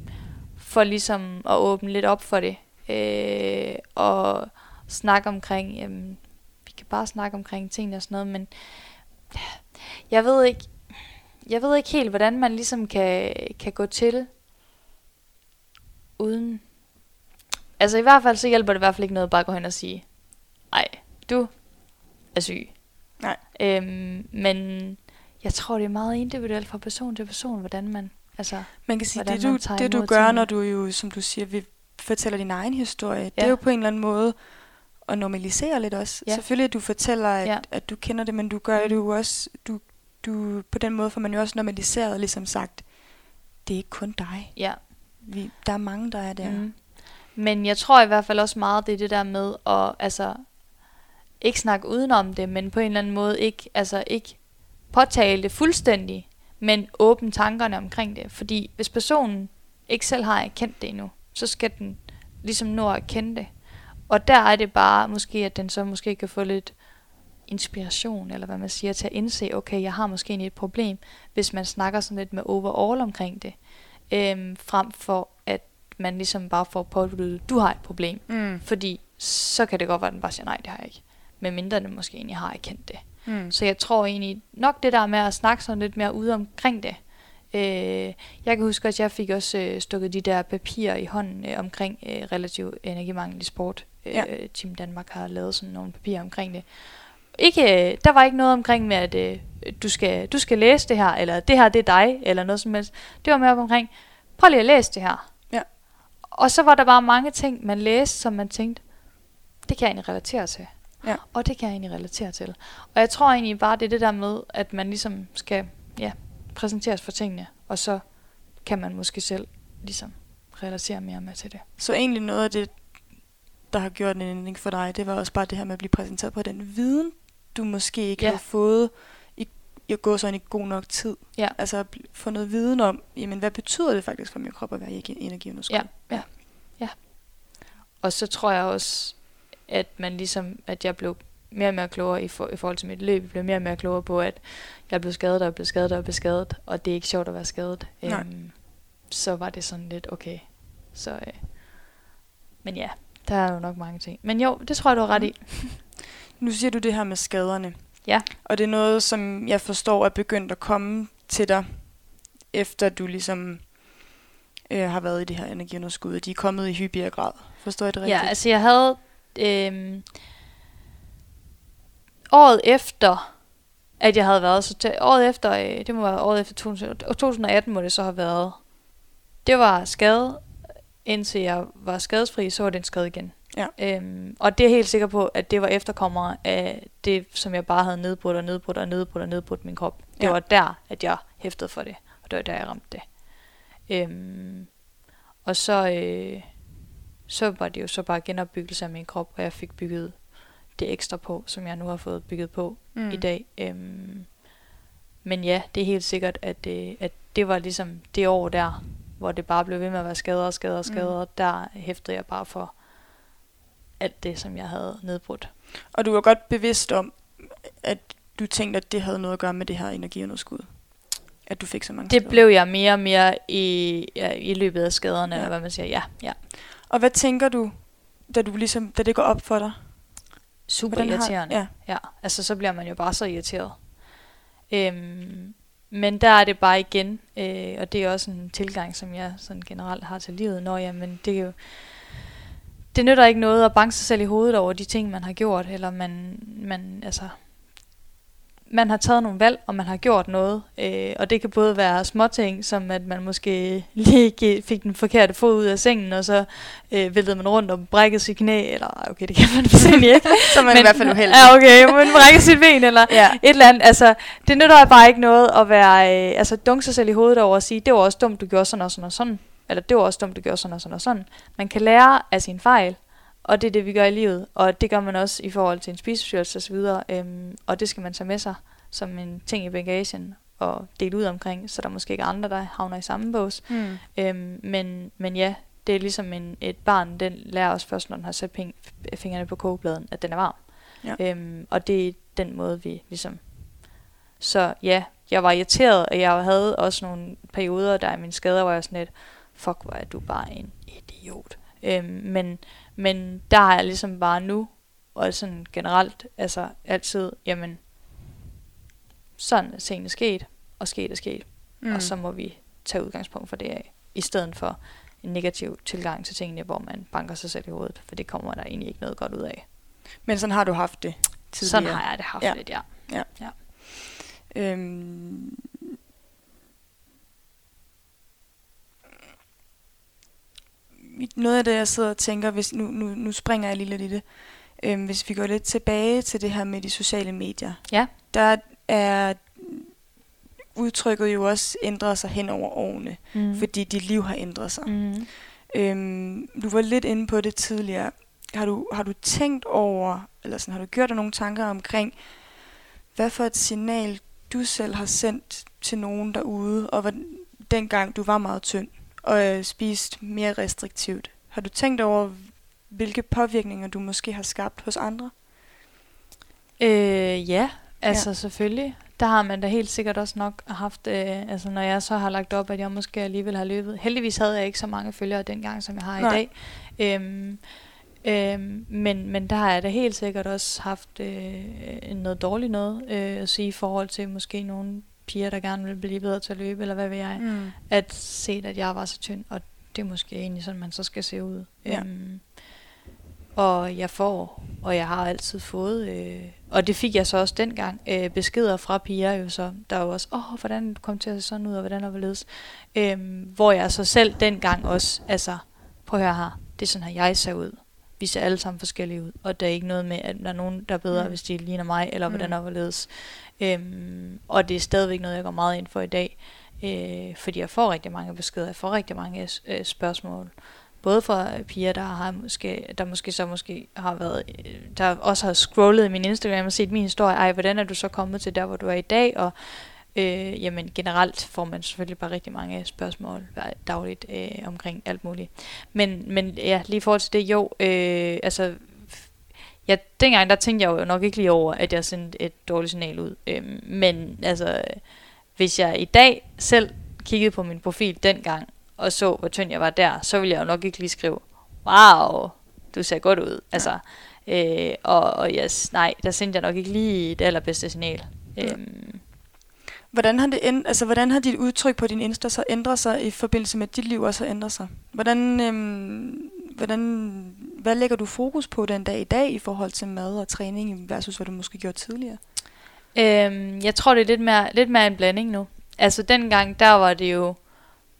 for ligesom at åbne lidt op for det. Øh, og snakke omkring, jamen, vi kan bare snakke omkring ting og sådan noget, men jeg ved ikke, jeg ved ikke helt, hvordan man ligesom kan, kan gå til uden... Altså i hvert fald, så hjælper det i hvert fald ikke noget bare at gå hen og sige, nej, du er syg. Nej. Øhm, men jeg tror, det er meget individuelt fra person til person, hvordan man... Altså, Man kan sige, det du, det du gør, når du jo, som du siger, vi fortæller din egen historie, det Ja. er jo på en eller anden måde at normalisere lidt også. Ja. Selvfølgelig, at du fortæller, at, Ja. at du kender det, men du gør det Mm. jo også, du, du, på den måde får man jo også normaliseret, ligesom sagt, det er ikke kun dig. ja, Vi, der er mange, der er der. Mm. Men jeg tror i hvert fald også meget, det er det der med at altså, ikke snakke udenom det, men på en eller anden måde ikke, altså, ikke påtale det fuldstændig, men åbne tankerne omkring det. Fordi hvis personen ikke selv har erkendt det endnu, så skal den ligesom nå at erkende det. Og der er det bare måske, at den så måske kan få lidt inspiration, eller hvad man siger, til at indse, okay, jeg har måske et problem, hvis man snakker sådan lidt med overall omkring det, øhm, frem for at man ligesom bare får påduttet, du har et problem. Mm. Fordi så kan det godt være, at den bare siger, nej, det har jeg ikke. Men mindre den måske egentlig har erkendt det. Mm. Så jeg tror egentlig nok det der med at snakke sådan lidt mere ude omkring det. Øh, jeg kan huske, at jeg fik også øh, stukket de der papirer i hånden øh, omkring øh, relativ energimangel i sport. Øh, Ja. Team Danmark har lavet sådan nogle papirer omkring det. Ikke, øh, der var ikke noget omkring med, at øh, du, skal, du skal læse det her, eller det her det er dig, eller noget som helst. Det var mere omkring, prøv lige at læse det her. Ja. Og så var der bare mange ting, man læste, som man tænkte, det kan jeg egentlig relatere til. Ja. Og det kan jeg egentlig relatere til. Og jeg tror egentlig bare, det er det der med, at man ligesom skal ja, præsenteres for tingene, og så kan man måske selv ligesom relatere mere med til det. Så egentlig noget af det, der har gjort en ændring for dig, det var også bare det her med at blive præsenteret på den viden, du måske ikke Ja. har fået i, i at gå sådan i god nok tid. Ja. Altså at få noget viden om, jamen hvad betyder det faktisk for min krop at være i energiunderskud? Ja, ja, ja. Og så tror jeg også, at man ligesom, at jeg blev mere og mere klogere i, for, i forhold til mit løb. Jeg blev mere og mere klogere på, at jeg blev skadet og blev skadet og blev skadet, og det er ikke sjovt at være skadet. Nej. Øhm, så var det sådan lidt okay. Så, øh, men ja, der er jo nok mange ting. Men jo, det tror jeg, du har ret i. Nu siger du det her med skaderne. Ja. Og det er noget, som jeg forstår er begyndt at komme til dig, efter du ligesom øh, har været i det her energiunderskud, og de er kommet i hyppigere grad. Forstår jeg det rigtigt? Ja, altså jeg havde øhm, året efter, at jeg havde været, så til, året efter, øh, det må være året efter 2000, 2018 må det så have været. Det var skade, indtil jeg var skadesfri, så var det en skade igen. Ja. Øhm, og det er jeg helt sikker på, at det var efterkommere af det, som jeg bare havde nedbrudt og nedbrudt og nedbrudt og nedbrudt min krop. Det Ja. var der, at jeg hæftede for det, og det var der, jeg ramte det. Øhm, og så, øh, så var det jo så bare genopbyggelse af min krop, og jeg fik bygget det ekstra på, som jeg nu har fået bygget på mm. i dag. Øhm, men ja, det er helt sikkert, at, øh, at det var ligesom det år der, hvor det bare blev ved med at være skader og skader og skader. Mm. Der hæftede jeg bare for alt det, som jeg havde nedbrudt. Og du var godt bevidst om, at du tænkte, at det havde noget at gøre med det her energiunderskud. At du fik så mange Det skader. blev jeg mere og mere i, ja, i løbet af skaderne, Ja. ja. hvad man siger. Ja, ja. Og hvad tænker du, da, du ligesom, da det går op for dig? Super Hvordan har- irriterende. ja. ja. Altså, så bliver man jo bare så irriteret. Øhm, men der er det bare igen, øh, og det er også en tilgang, som jeg sådan generelt har til livet, når jamen, det er jo, det nytter ikke noget at banke sig selv i hovedet over de ting, man har gjort, eller man, man altså, man har taget nogle valg, og man har gjort noget. Øh, og det kan både være småting, som at man måske [LAUGHS] lige fik den forkerte fod ud af sengen, og så øh, væltede man rundt og brækkede sit knæ, eller okay, det kan man egentlig [LAUGHS] ikke. Så man i hvert fald uheldig. Ja, okay, man brækker sit ben, eller Ja. et eller andet. Altså, det nytter bare ikke noget at være, øh, altså dunke sig selv i hovedet over at sige, det var også dumt, du gjorde sådan og sådan og sådan. Eller det var også dumt, du gjorde sådan og sådan og sådan. Man kan lære af sine fejl, og det er det, vi gør i livet. Og det gør man også i forhold til en spiseforstyrrelse osv. Øhm, og det skal man tage med sig som en ting i bagagen og dele ud omkring, så der måske ikke er andre, der havner i samme bås. Mm. Øhm, men, men ja, det er ligesom en, et barn, den lærer os først, når den har sat ping, fingrene på kogebladen, at den er varm. Ja. Øhm, og det er den måde, vi ligesom... Så ja, jeg var irriteret, og jeg havde også nogle perioder, der i mine skader, hvor jeg sådan lidt, fuck, hvor er du bare en idiot. Øhm, men, men der har jeg ligesom bare nu, og sådan generelt, altså altid, jamen, sådan er tingene sket, og sket er sket, mm. og så må vi tage udgangspunkt for det af, i stedet for en negativ tilgang til tingene, hvor man banker sig selv i hovedet, for det kommer der egentlig ikke noget godt ud af. Men sådan har du haft det tidligere. Sådan har jeg det haft Ja. ja. lidt, ja. Ja. ja. Øhm, noget af det, jeg sidder og tænker, hvis nu, nu, nu springer jeg lige lidt i det, øhm, hvis vi går lidt tilbage til det her med de sociale medier, Ja. der er udtrykket jo også ændret sig hen over årene, Mm. fordi dit liv har ændret sig. Mm. Øhm, du var lidt inde på det tidligere. Har du, har du tænkt over, eller sådan, har du gjort dig nogle tanker omkring, hvad for et signal du selv har sendt til nogen derude, og hvad, dengang du var meget tynd og øh, spiste mere restriktivt. Har du tænkt over, hvilke påvirkninger du måske har skabt hos andre? Øh, ja, altså ja. selvfølgelig. Der har man da helt sikkert også nok haft, øh, altså når jeg så har lagt op, at jeg måske alligevel har løbet. Heldigvis havde jeg ikke så mange følgere dengang, som jeg har Nej. i dag. Øhm, øhm, men, men der har jeg da helt sikkert også haft øh, noget dårligt noget øh, at sige i forhold til måske nogle piger, der gerne vil blive bedre til at løbe, eller hvad ved jeg. Mm. At se, at jeg var så tynd, og det er måske egentlig sådan, man så skal se ud. Ja. Øhm, og jeg får, og jeg har altid fået, øh, og det fik jeg så også dengang, øh, beskeder fra piger jo så, der var også, åh, oh, hvordan kom til at se sådan ud, og hvordan og hvorledes. Øhm, hvor jeg så selv dengang også, altså, prøv at høre her, det er sådan her, jeg ser ud. Vi ser alle sammen forskellige ud, og der er ikke noget med, at der er nogen, der er bedre, mm. hvis de ligner mig, eller Mm. hvordan og hvorledes. Øhm, og det er stadigvæk noget, jeg går meget ind for i dag, øh, fordi jeg får rigtig mange beskeder, jeg får rigtig mange øh, spørgsmål, både fra piger, der har måske, der måske så måske har været, øh, der også har scrollet i min Instagram og set min historie, ej, hvordan er du så kommet til der, hvor du er i dag, og øh, jamen generelt får man selvfølgelig bare rigtig mange spørgsmål dagligt øh, omkring alt muligt. Men, men ja, lige i forhold til det, jo, øh, altså, ja, dengang der tænkte jeg jo nok ikke lige over, at jeg sendte et dårligt signal ud. Øhm, men altså, hvis jeg i dag selv kiggede på min profil dengang, og så, hvor tynd jeg var der, så ville jeg jo nok ikke lige skrive, wow, du ser godt ud. Altså, øh, og, og yes, nej, der sendte jeg nok ikke lige det allerbedste signal. Øhm, Hvordan har, det ænd- altså, hvordan har dit udtryk på din Insta så ændret sig i forbindelse med, at dit liv også har ændret sig? Hvordan, øhm, hvordan, hvad lægger du fokus på den dag i dag i forhold til mad og træning versus hvad du måske gjorde tidligere? Øhm, jeg tror, det er lidt mere, lidt mere en blanding nu. Altså dengang, der var det jo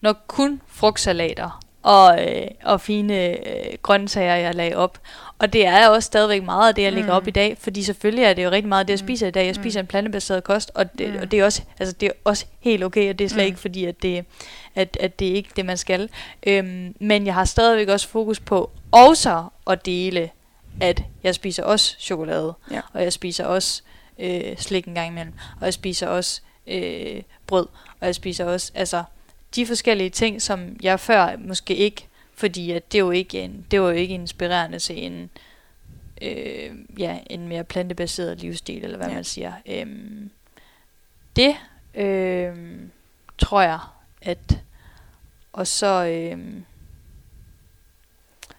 nok kun frugtsalater og, øh, og fine øh, grøntsager, jeg lagde op. Og det er også stadigvæk meget af det, jeg lægger Mm. op i dag, fordi selvfølgelig er det jo rigtig meget af det, jeg Mm. spiser i dag. Jeg Mm. spiser en plantebaseret kost, og det, Mm. og det, er, også, altså, det er også helt okay, og det er slet Mm. ikke fordi, at det, at, at det er ikke det, man skal. Øhm, men jeg har stadigvæk også fokus på også at dele, at jeg spiser også chokolade, Ja. og jeg spiser også øh, slik en gang imellem, og jeg spiser også øh, brød, og jeg spiser også, altså, de forskellige ting, som jeg før måske ikke, fordi at det er jo ikke en, det var jo ikke inspirerende til en, øh, ja, en mere plantebaseret livsstil, eller hvad Ja. man siger. Øhm, det øh, tror jeg, at og så øh,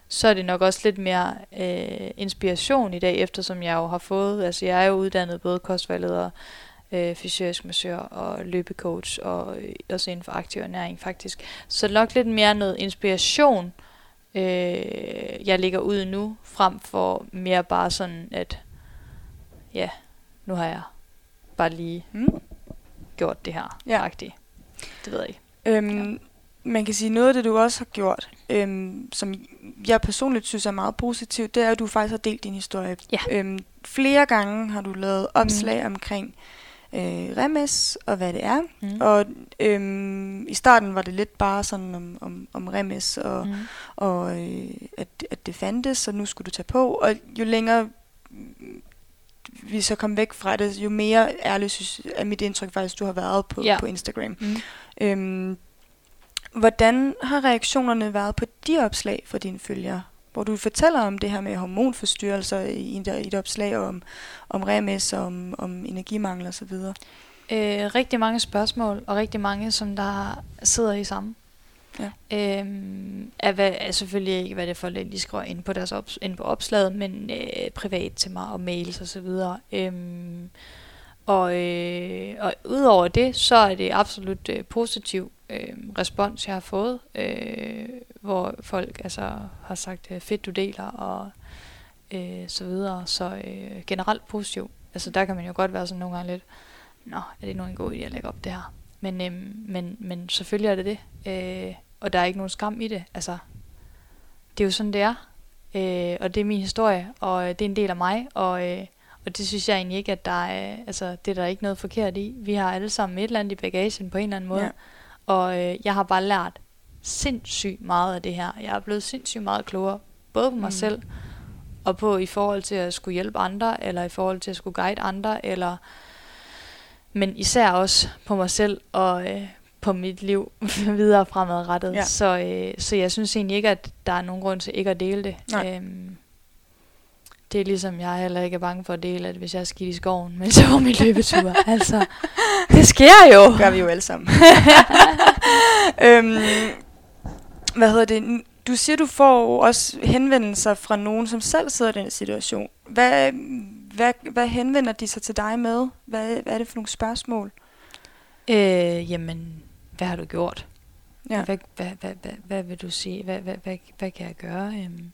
så er det nok også lidt mere øh, inspiration i dag, eftersom jeg jo har fået, altså jeg er jo uddannet både kostvejleder, øh, fysisk massør og løbecoach, og øh, også inden for aktiv ernæring faktisk. Så nok lidt mere noget inspiration, øh, jeg ligger ud nu, frem for mere bare sådan, at ja, nu har jeg bare lige Mm. gjort det her. Ja. Ja. Det ved jeg ikke. Øhm, Man kan sige, noget af det, du også har gjort, øhm, som jeg personligt synes er meget positivt, det er, at du faktisk har delt din historie. Ja. Øhm, flere gange har du lavet opslag mm. omkring øh, remes og hvad det er. Mm. Og øhm, i starten var det lidt bare sådan om, om, om remes og, mm. og øh, at, at det fandtes, og nu skulle du tage på. Og jo længere vi så kom væk fra det, jo mere ærligt synes, er mit indtryk faktisk, du har været på, Ja. på Instagram. Mm. Øhm, hvordan har reaktionerne været på de opslag for dine følgere? Hvor du fortæller om det her med hormonforstyrrelser i et, i et opslag om, om remes, om, om energimangel og så videre. Øh, rigtig mange spørgsmål, og rigtig mange, som der sidder i samme. Ja. Øhm, er, hvad, er selvfølgelig ikke, hvad det er for lidt, de skriver ind på, deres ops, ind på opslaget, men øh, privat til mig og mails og så videre. Øhm, og, øh, og udover det, så er det absolut øh, positiv øh, respons, jeg har fået, øh, hvor folk altså har sagt, øh, fedt du deler og øh, så videre. Så øh, generelt positiv. Altså der kan man jo godt være sådan nogle gange lidt, nå, er det nu en god idé at lægge op det her? Men, øh, men, men selvfølgelig er det det. Øh, og der er ikke nogen skam i det. Altså, det er jo sådan, det er. Øh, og det er min historie, og øh, det er en del af mig. Og, øh, og det synes jeg egentlig ikke, at der er, øh, altså, det er der ikke noget forkert i. Vi har alle sammen et eller andet i bagagen på en eller anden måde. Ja. Og øh, jeg har bare lært sindssygt meget af det her. Jeg er blevet sindssygt meget klogere, både på mig mm. selv, og på i forhold til at skulle hjælpe andre, eller i forhold til at skulle guide andre, eller men især også på mig selv og øh, på mit liv [LAUGHS] videre fremadrettet. Ja. Så, øh, så jeg synes egentlig ikke, at der er nogen grund til ikke at dele det. Nej. Øhm, det er ligesom, jeg heller ikke er bange for at dele, at hvis jeg er skidt i skoven, men [LAUGHS] så var min løbetur. altså, det sker jo. Det gør vi jo alle sammen. [LAUGHS] øhm, hvad hedder det? Du siger, du får også henvendelser fra nogen, som selv sidder i den situation. Hvad, hvad, hvad henvender de sig til dig med? Hvad, hvad er det for nogle spørgsmål? Øh, jamen, hvad har du gjort? Ja. Hvad, hvad, hvad, hvad, hvad vil du sige? Hvad, hvad, hvad, hvad kan jeg gøre? Øhm,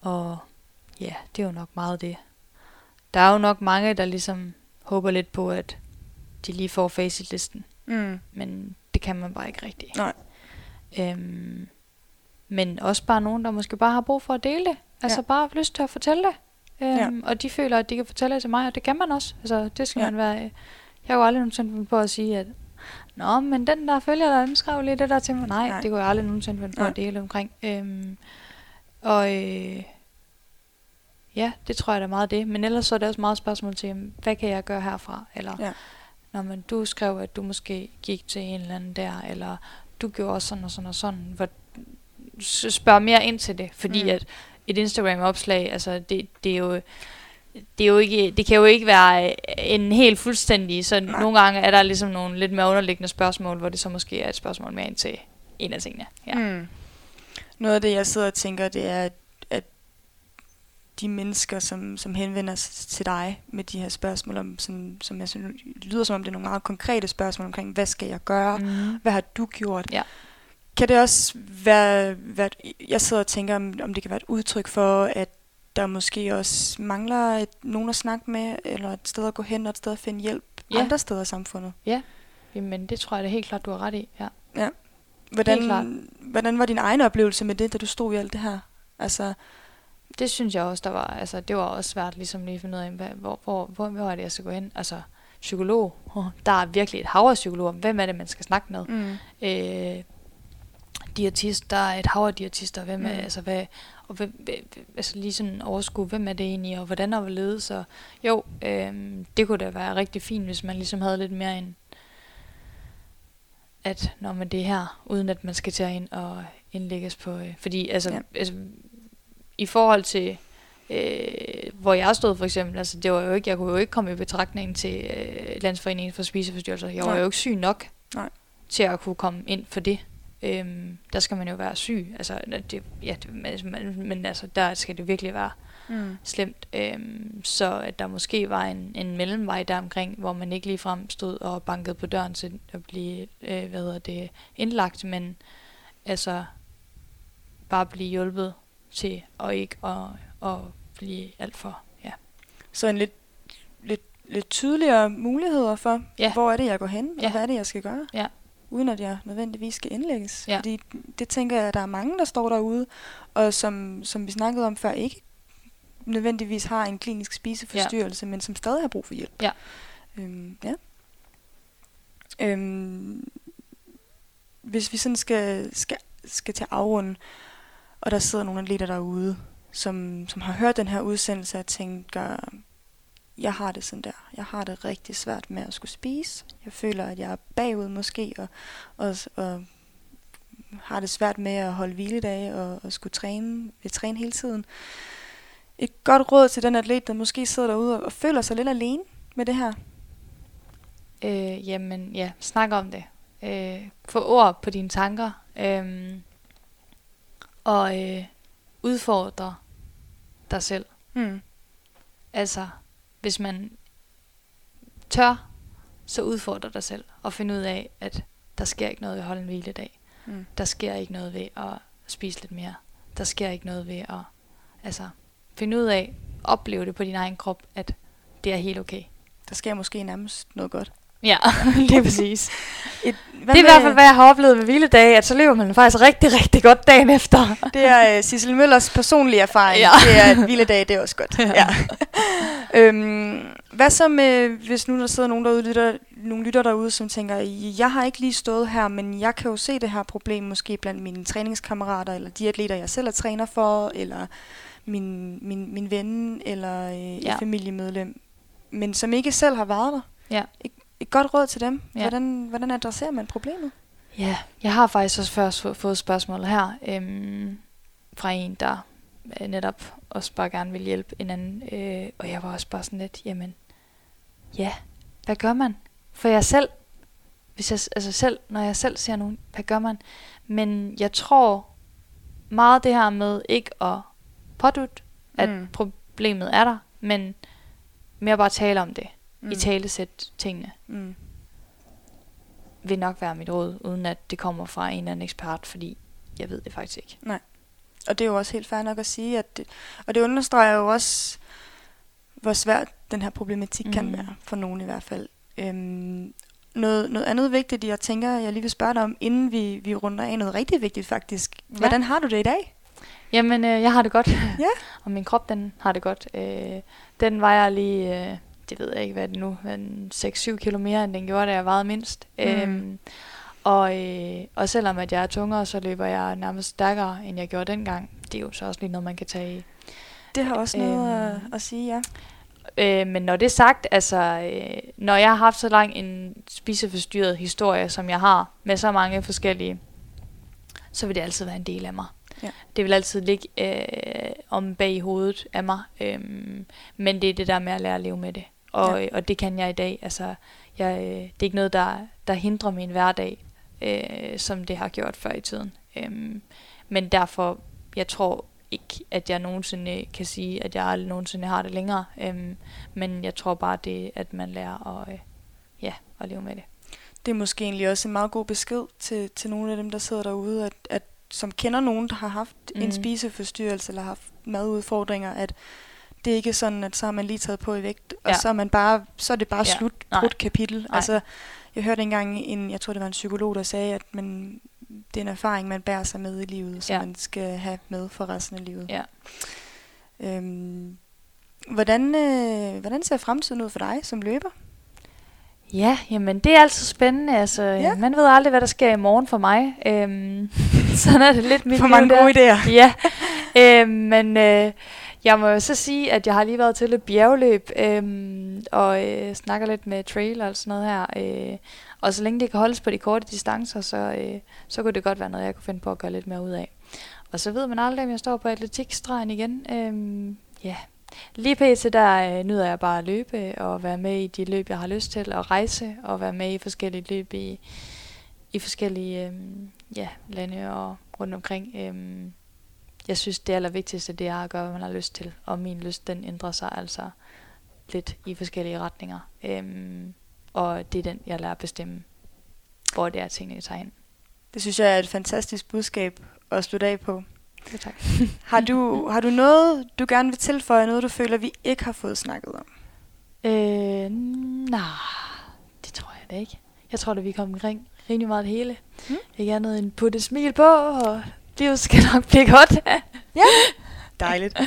og ja, det er jo nok meget det. Der er jo nok mange, der ligesom håber lidt på, at de lige får facitlisten. Mm. Men det kan man bare ikke rigtigt. Nej. Øhm, men også bare nogen, der måske bare har brug for at dele det. Altså Ja. bare har lyst til at fortælle det. Øhm, Ja. Og de føler, at de kan fortælle det til mig, og det kan man også. Altså det skal Ja. man være... Jeg har jo aldrig nogensinde fundet på at sige, at Nå, men den der følger dig, den skrev lige det der til mig. Nej, Nej. Det kunne jeg aldrig nogensinde finde på at dele omkring. Øhm, og øh, ja, det tror jeg da meget det. Men ellers så er det også meget spørgsmål til, hvad kan jeg gøre herfra? Eller, Ja. når man, du skrev, at du måske gik til en eller anden der, eller du gjorde sådan og sådan og sådan. Hvor, spørg mere ind til det, fordi Mm. at et Instagram-opslag, altså det, det er jo det, er jo ikke, det kan jo ikke være øh, en helt fuldstændig, så Nej. nogle gange er der ligesom nogle lidt mere underliggende spørgsmål, hvor det så måske er et spørgsmål mere ind til en af tingene. Ja. Mm. Noget af det, jeg sidder og tænker, det er, at de mennesker, som, som henvender sig til dig med de her spørgsmål, om, som, som jeg synes, lyder som om det er nogle meget konkrete spørgsmål omkring, hvad skal jeg gøre? Mm. Hvad har du gjort? Ja. Kan det også være, være jeg sidder og tænker, om, om det kan være et udtryk for, at der måske også mangler et, nogen at snakke med, eller et sted at gå hen, og et sted at finde hjælp Ja. andre steder i samfundet? Jamen, det tror jeg da helt klart, du har ret i. Ja. Helt Hvordan, hvordan var din egen oplevelse med det, da du stod i alt det her? Altså, Det synes jeg også, der var, altså, det var også svært ligesom lige at finde ud af, hvor, hvor, hvor, hvor er det, jeg skal gå hen? Altså, psykolog, der er virkelig et hav af psykologer. Hvem er det, man skal snakke med? mm, øh, diætist, der er et hav af diætister, hvem er, Mm. altså hvad, og hvem, altså lige sådan overskue, hvem er det egentlig, og hvordan er hvorledes, så jo, øh, det kunne da være rigtig fint, hvis man ligesom havde lidt mere en, at når man det er her, uden at man skal at ind og indlægges på, øh, fordi altså, ja. altså, i forhold til, øh, hvor jeg stod for eksempel, altså det var jo ikke, jeg kunne jo ikke komme i betragtning til øh, Landsforeningen for Spiseforstyrrelser, jeg var Nej. jo ikke syg nok Nej. til at kunne komme ind for det. Øhm, der skal man jo være syg, altså, det, ja, det, men, men altså, der skal det virkelig være mm, slemt. Øhm, så at der måske var en, en mellemvej der omkring, hvor man ikke ligefrem stod og bankede på døren til at blive øh, hvad hedder det, indlagt, men altså bare blive hjulpet til, og ikke at, at blive alt for, ja. så en lidt, lidt lidt tydeligere muligheder for, Ja. hvor er det, jeg går hen, Ja. og hvad er det, jeg skal gøre. Ja. Uden at jeg nødvendigvis skal indlægges. Ja. Fordi det tænker jeg, at der er mange, der står derude, og som, som vi snakkede om før, ikke nødvendigvis har en klinisk spiseforstyrrelse, ja. men som stadig har brug for hjælp. Ja. Øhm, ja. Øhm, hvis vi sådan skal, skal, skal til afrunde, og der sidder nogle atleter derude, som, som har hørt den her udsendelse og tænker, jeg har det sådan der. Jeg har det rigtig svært med at skulle spise. Jeg føler, at jeg er bagud måske, og, og, og har det svært med at holde hviledage og, og skulle træne, vil træne hele tiden. Et godt råd til den atlet, der måske sidder derude og, og føler sig lidt alene med det her. Øh, jamen, ja, snak om det. Øh, få ord på dine tanker. Øh, og øh, udfordre dig selv. Mm. Altså, hvis man tør, så udfordre dig selv. Og finde ud af, at der sker ikke noget ved at holde en hviledag. Mm. Der sker ikke noget ved at spise lidt mere. Der sker ikke noget ved at altså, finde ud af, opleve det på din egen krop, at det er helt okay. Der sker måske nærmest noget godt. Ja, [LAUGHS] lige præcis. Et, det er i hvert fald, hvad jeg har oplevet ved hviledage, at så lever man faktisk rigtig, rigtig godt dagen efter. Det er uh, Sissel Møllers personlige erfaring. Ja. Det er et hviledag, det er også godt. Ja. Ja. [LAUGHS] øhm, hvad så med, hvis nu der sidder nogen derude, lytter, nogle lytter derude, som tænker, jeg har ikke lige stået her, men jeg kan jo se det her problem måske blandt mine træningskammerater, eller de atleter, jeg selv er træner for, eller min, min, min ven, eller øh, ja. Et familiemedlem, men som ikke selv har været der. Ja. Et, et godt råd til dem. Ja. Hvordan, hvordan adresserer man problemet? Ja, jeg har faktisk også først få- fået spørgsmål her øhm, fra en, der øh, netop også bare gerne vil hjælpe en anden. Øh, og jeg var også bare sådan lidt, jamen, ja, hvad gør man? For jeg selv, hvis jeg, altså selv, når jeg selv ser nogen, hvad gør man? Men jeg tror meget det her med ikke at pådutte, at mm. problemet er der, men mere bare tale om det. Mm. I tale sætte tingene Mm. vil nok være mit råd, uden at det kommer fra en eller anden ekspert, fordi jeg ved det faktisk ikke. Og det er jo også helt fair nok at sige, at det, og det understreger jo også, hvor svært den her problematik mm. kan være, for nogen i hvert fald. Øhm, noget, noget andet vigtigt, jeg tænker, jeg lige vil spørge dig om, inden vi, vi runder af, noget rigtig vigtigt faktisk. Hvordan har du det i dag? Jamen, øh, jeg har det godt. Ja. [LAUGHS] og min krop, den har det godt. Øh, den vejer lige, øh, det ved jeg ikke, hvad det nu, en 6-7 kilo mere, end den gjorde, da jeg vejede mindst. Mm. Øhm, og, øh, og selvom at jeg er tungere, så løber jeg nærmest stærkere, end jeg gjorde dengang. Det er jo så også lige noget, man kan tage i. Det har også noget Øhm. at, at sige, ja. Øh, men når det er sagt, altså, øh, når jeg har haft så lang en spiseforstyrret historie, som jeg har, med så mange forskellige, så vil det altid være en del af mig. Ja. Det vil altid ligge øh, om bag i hovedet af mig. Øhm, men det er det der med at lære at leve med det. Og, Ja. ja. og det kan jeg i dag. Altså, jeg, øh, det er ikke noget, der, der hindrer min hverdag, øh, som det har gjort før i tiden. Øhm, men derfor, jeg tror ikke, at jeg nogensinde kan sige, at jeg aldrig nogensinde har det længere. Øhm, men jeg tror bare, det at man lærer at, øh, ja, at leve med det. Det er måske egentlig også en meget god besked til, til nogle af dem, der sidder derude, at, at som kender nogen, der har haft mm. en spiseforstyrrelse eller haft madudfordringer, at det er ikke sådan, at så har man lige taget på i vægt, og Ja. så er, man bare, så er det bare Ja. slut, brudt kapitel. Nej. Altså, jeg hørte engang en, jeg tror det var en psykolog, der sagde, at man, det er en erfaring, man bærer sig med i livet, som Ja. man skal have med for resten af livet. Ja. Øhm, hvordan, øh, hvordan ser fremtiden ud for dig som løber? Ja, jamen det er altid spændende. Altså, ja. Man ved aldrig, hvad der sker i morgen for mig. Øhm, [LAUGHS] sådan er det lidt mit For mange der. gode idéer. Ja, [LAUGHS] øhm, men øh, jeg må jo så sige, at jeg har lige været til et bjergløb øhm, og øh, snakker lidt med trail og sådan noget her. Øh, og så længe det kan holdes på de korte distancer, så, øh, så kunne det godt være noget, jeg kunne finde på at gøre lidt mere ud af. Og så ved man aldrig, om jeg står på atletikstregen igen. Øhm, ja, Lige pt. der øh, nyder jeg bare at løbe og være med i de løb, jeg har lyst til, og rejse og være med i forskellige løb i, i forskellige øh, ja, lande og rundt omkring. Øh, jeg synes, det allervigtigste, det er at gøre, hvad man har lyst til, og min lyst, den ændrer sig altså lidt i forskellige retninger. Øh, og det er den, jeg lærer at bestemme, hvor det er, tingene tager hen. Det synes jeg er et fantastisk budskab at slutte af på. Jo, tak. [LAUGHS] Har du, har du noget, du gerne vil tilføje, noget du føler, vi ikke har fået snakket om? Øh, nej, det tror jeg da ikke. Jeg tror da, vi kom omkring rimelig meget det hele. Mm. Mm. Ikke andet end putte smil på, og det skal [LAUGHS] nok blive godt. [LAUGHS] Dejligt.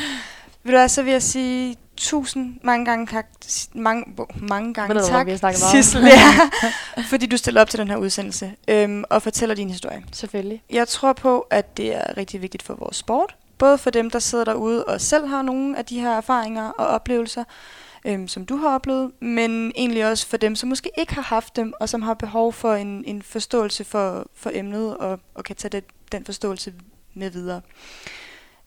Ved du hvad, så vil jeg sige tusind mange gange tak, mange, mange gange Ved du, tak, meget om? Sissel, ja, [LAUGHS] fordi du stiller op til den her udsendelse øhm, og fortæller din historie. Selvfølgelig. Jeg tror på, at det er rigtig vigtigt for vores sport. Både for dem, der sidder derude og selv har nogle af de her erfaringer og oplevelser, øhm, som du har oplevet, men egentlig også for dem, som måske ikke har haft dem, og som har behov for en, en forståelse for, for emnet, og, og kan tage det, den forståelse med videre.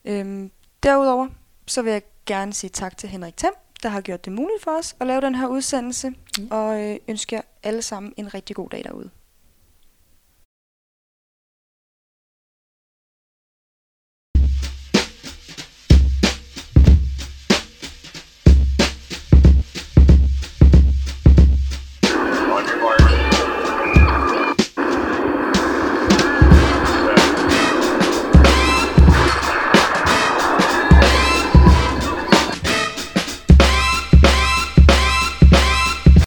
Øhm, derudover, så vil jeg gerne sige tak til Henrik Thiem, der har gjort det muligt for os at lave den her udsendelse, Mm. og øh, ønsker jer alle sammen en rigtig god dag derude.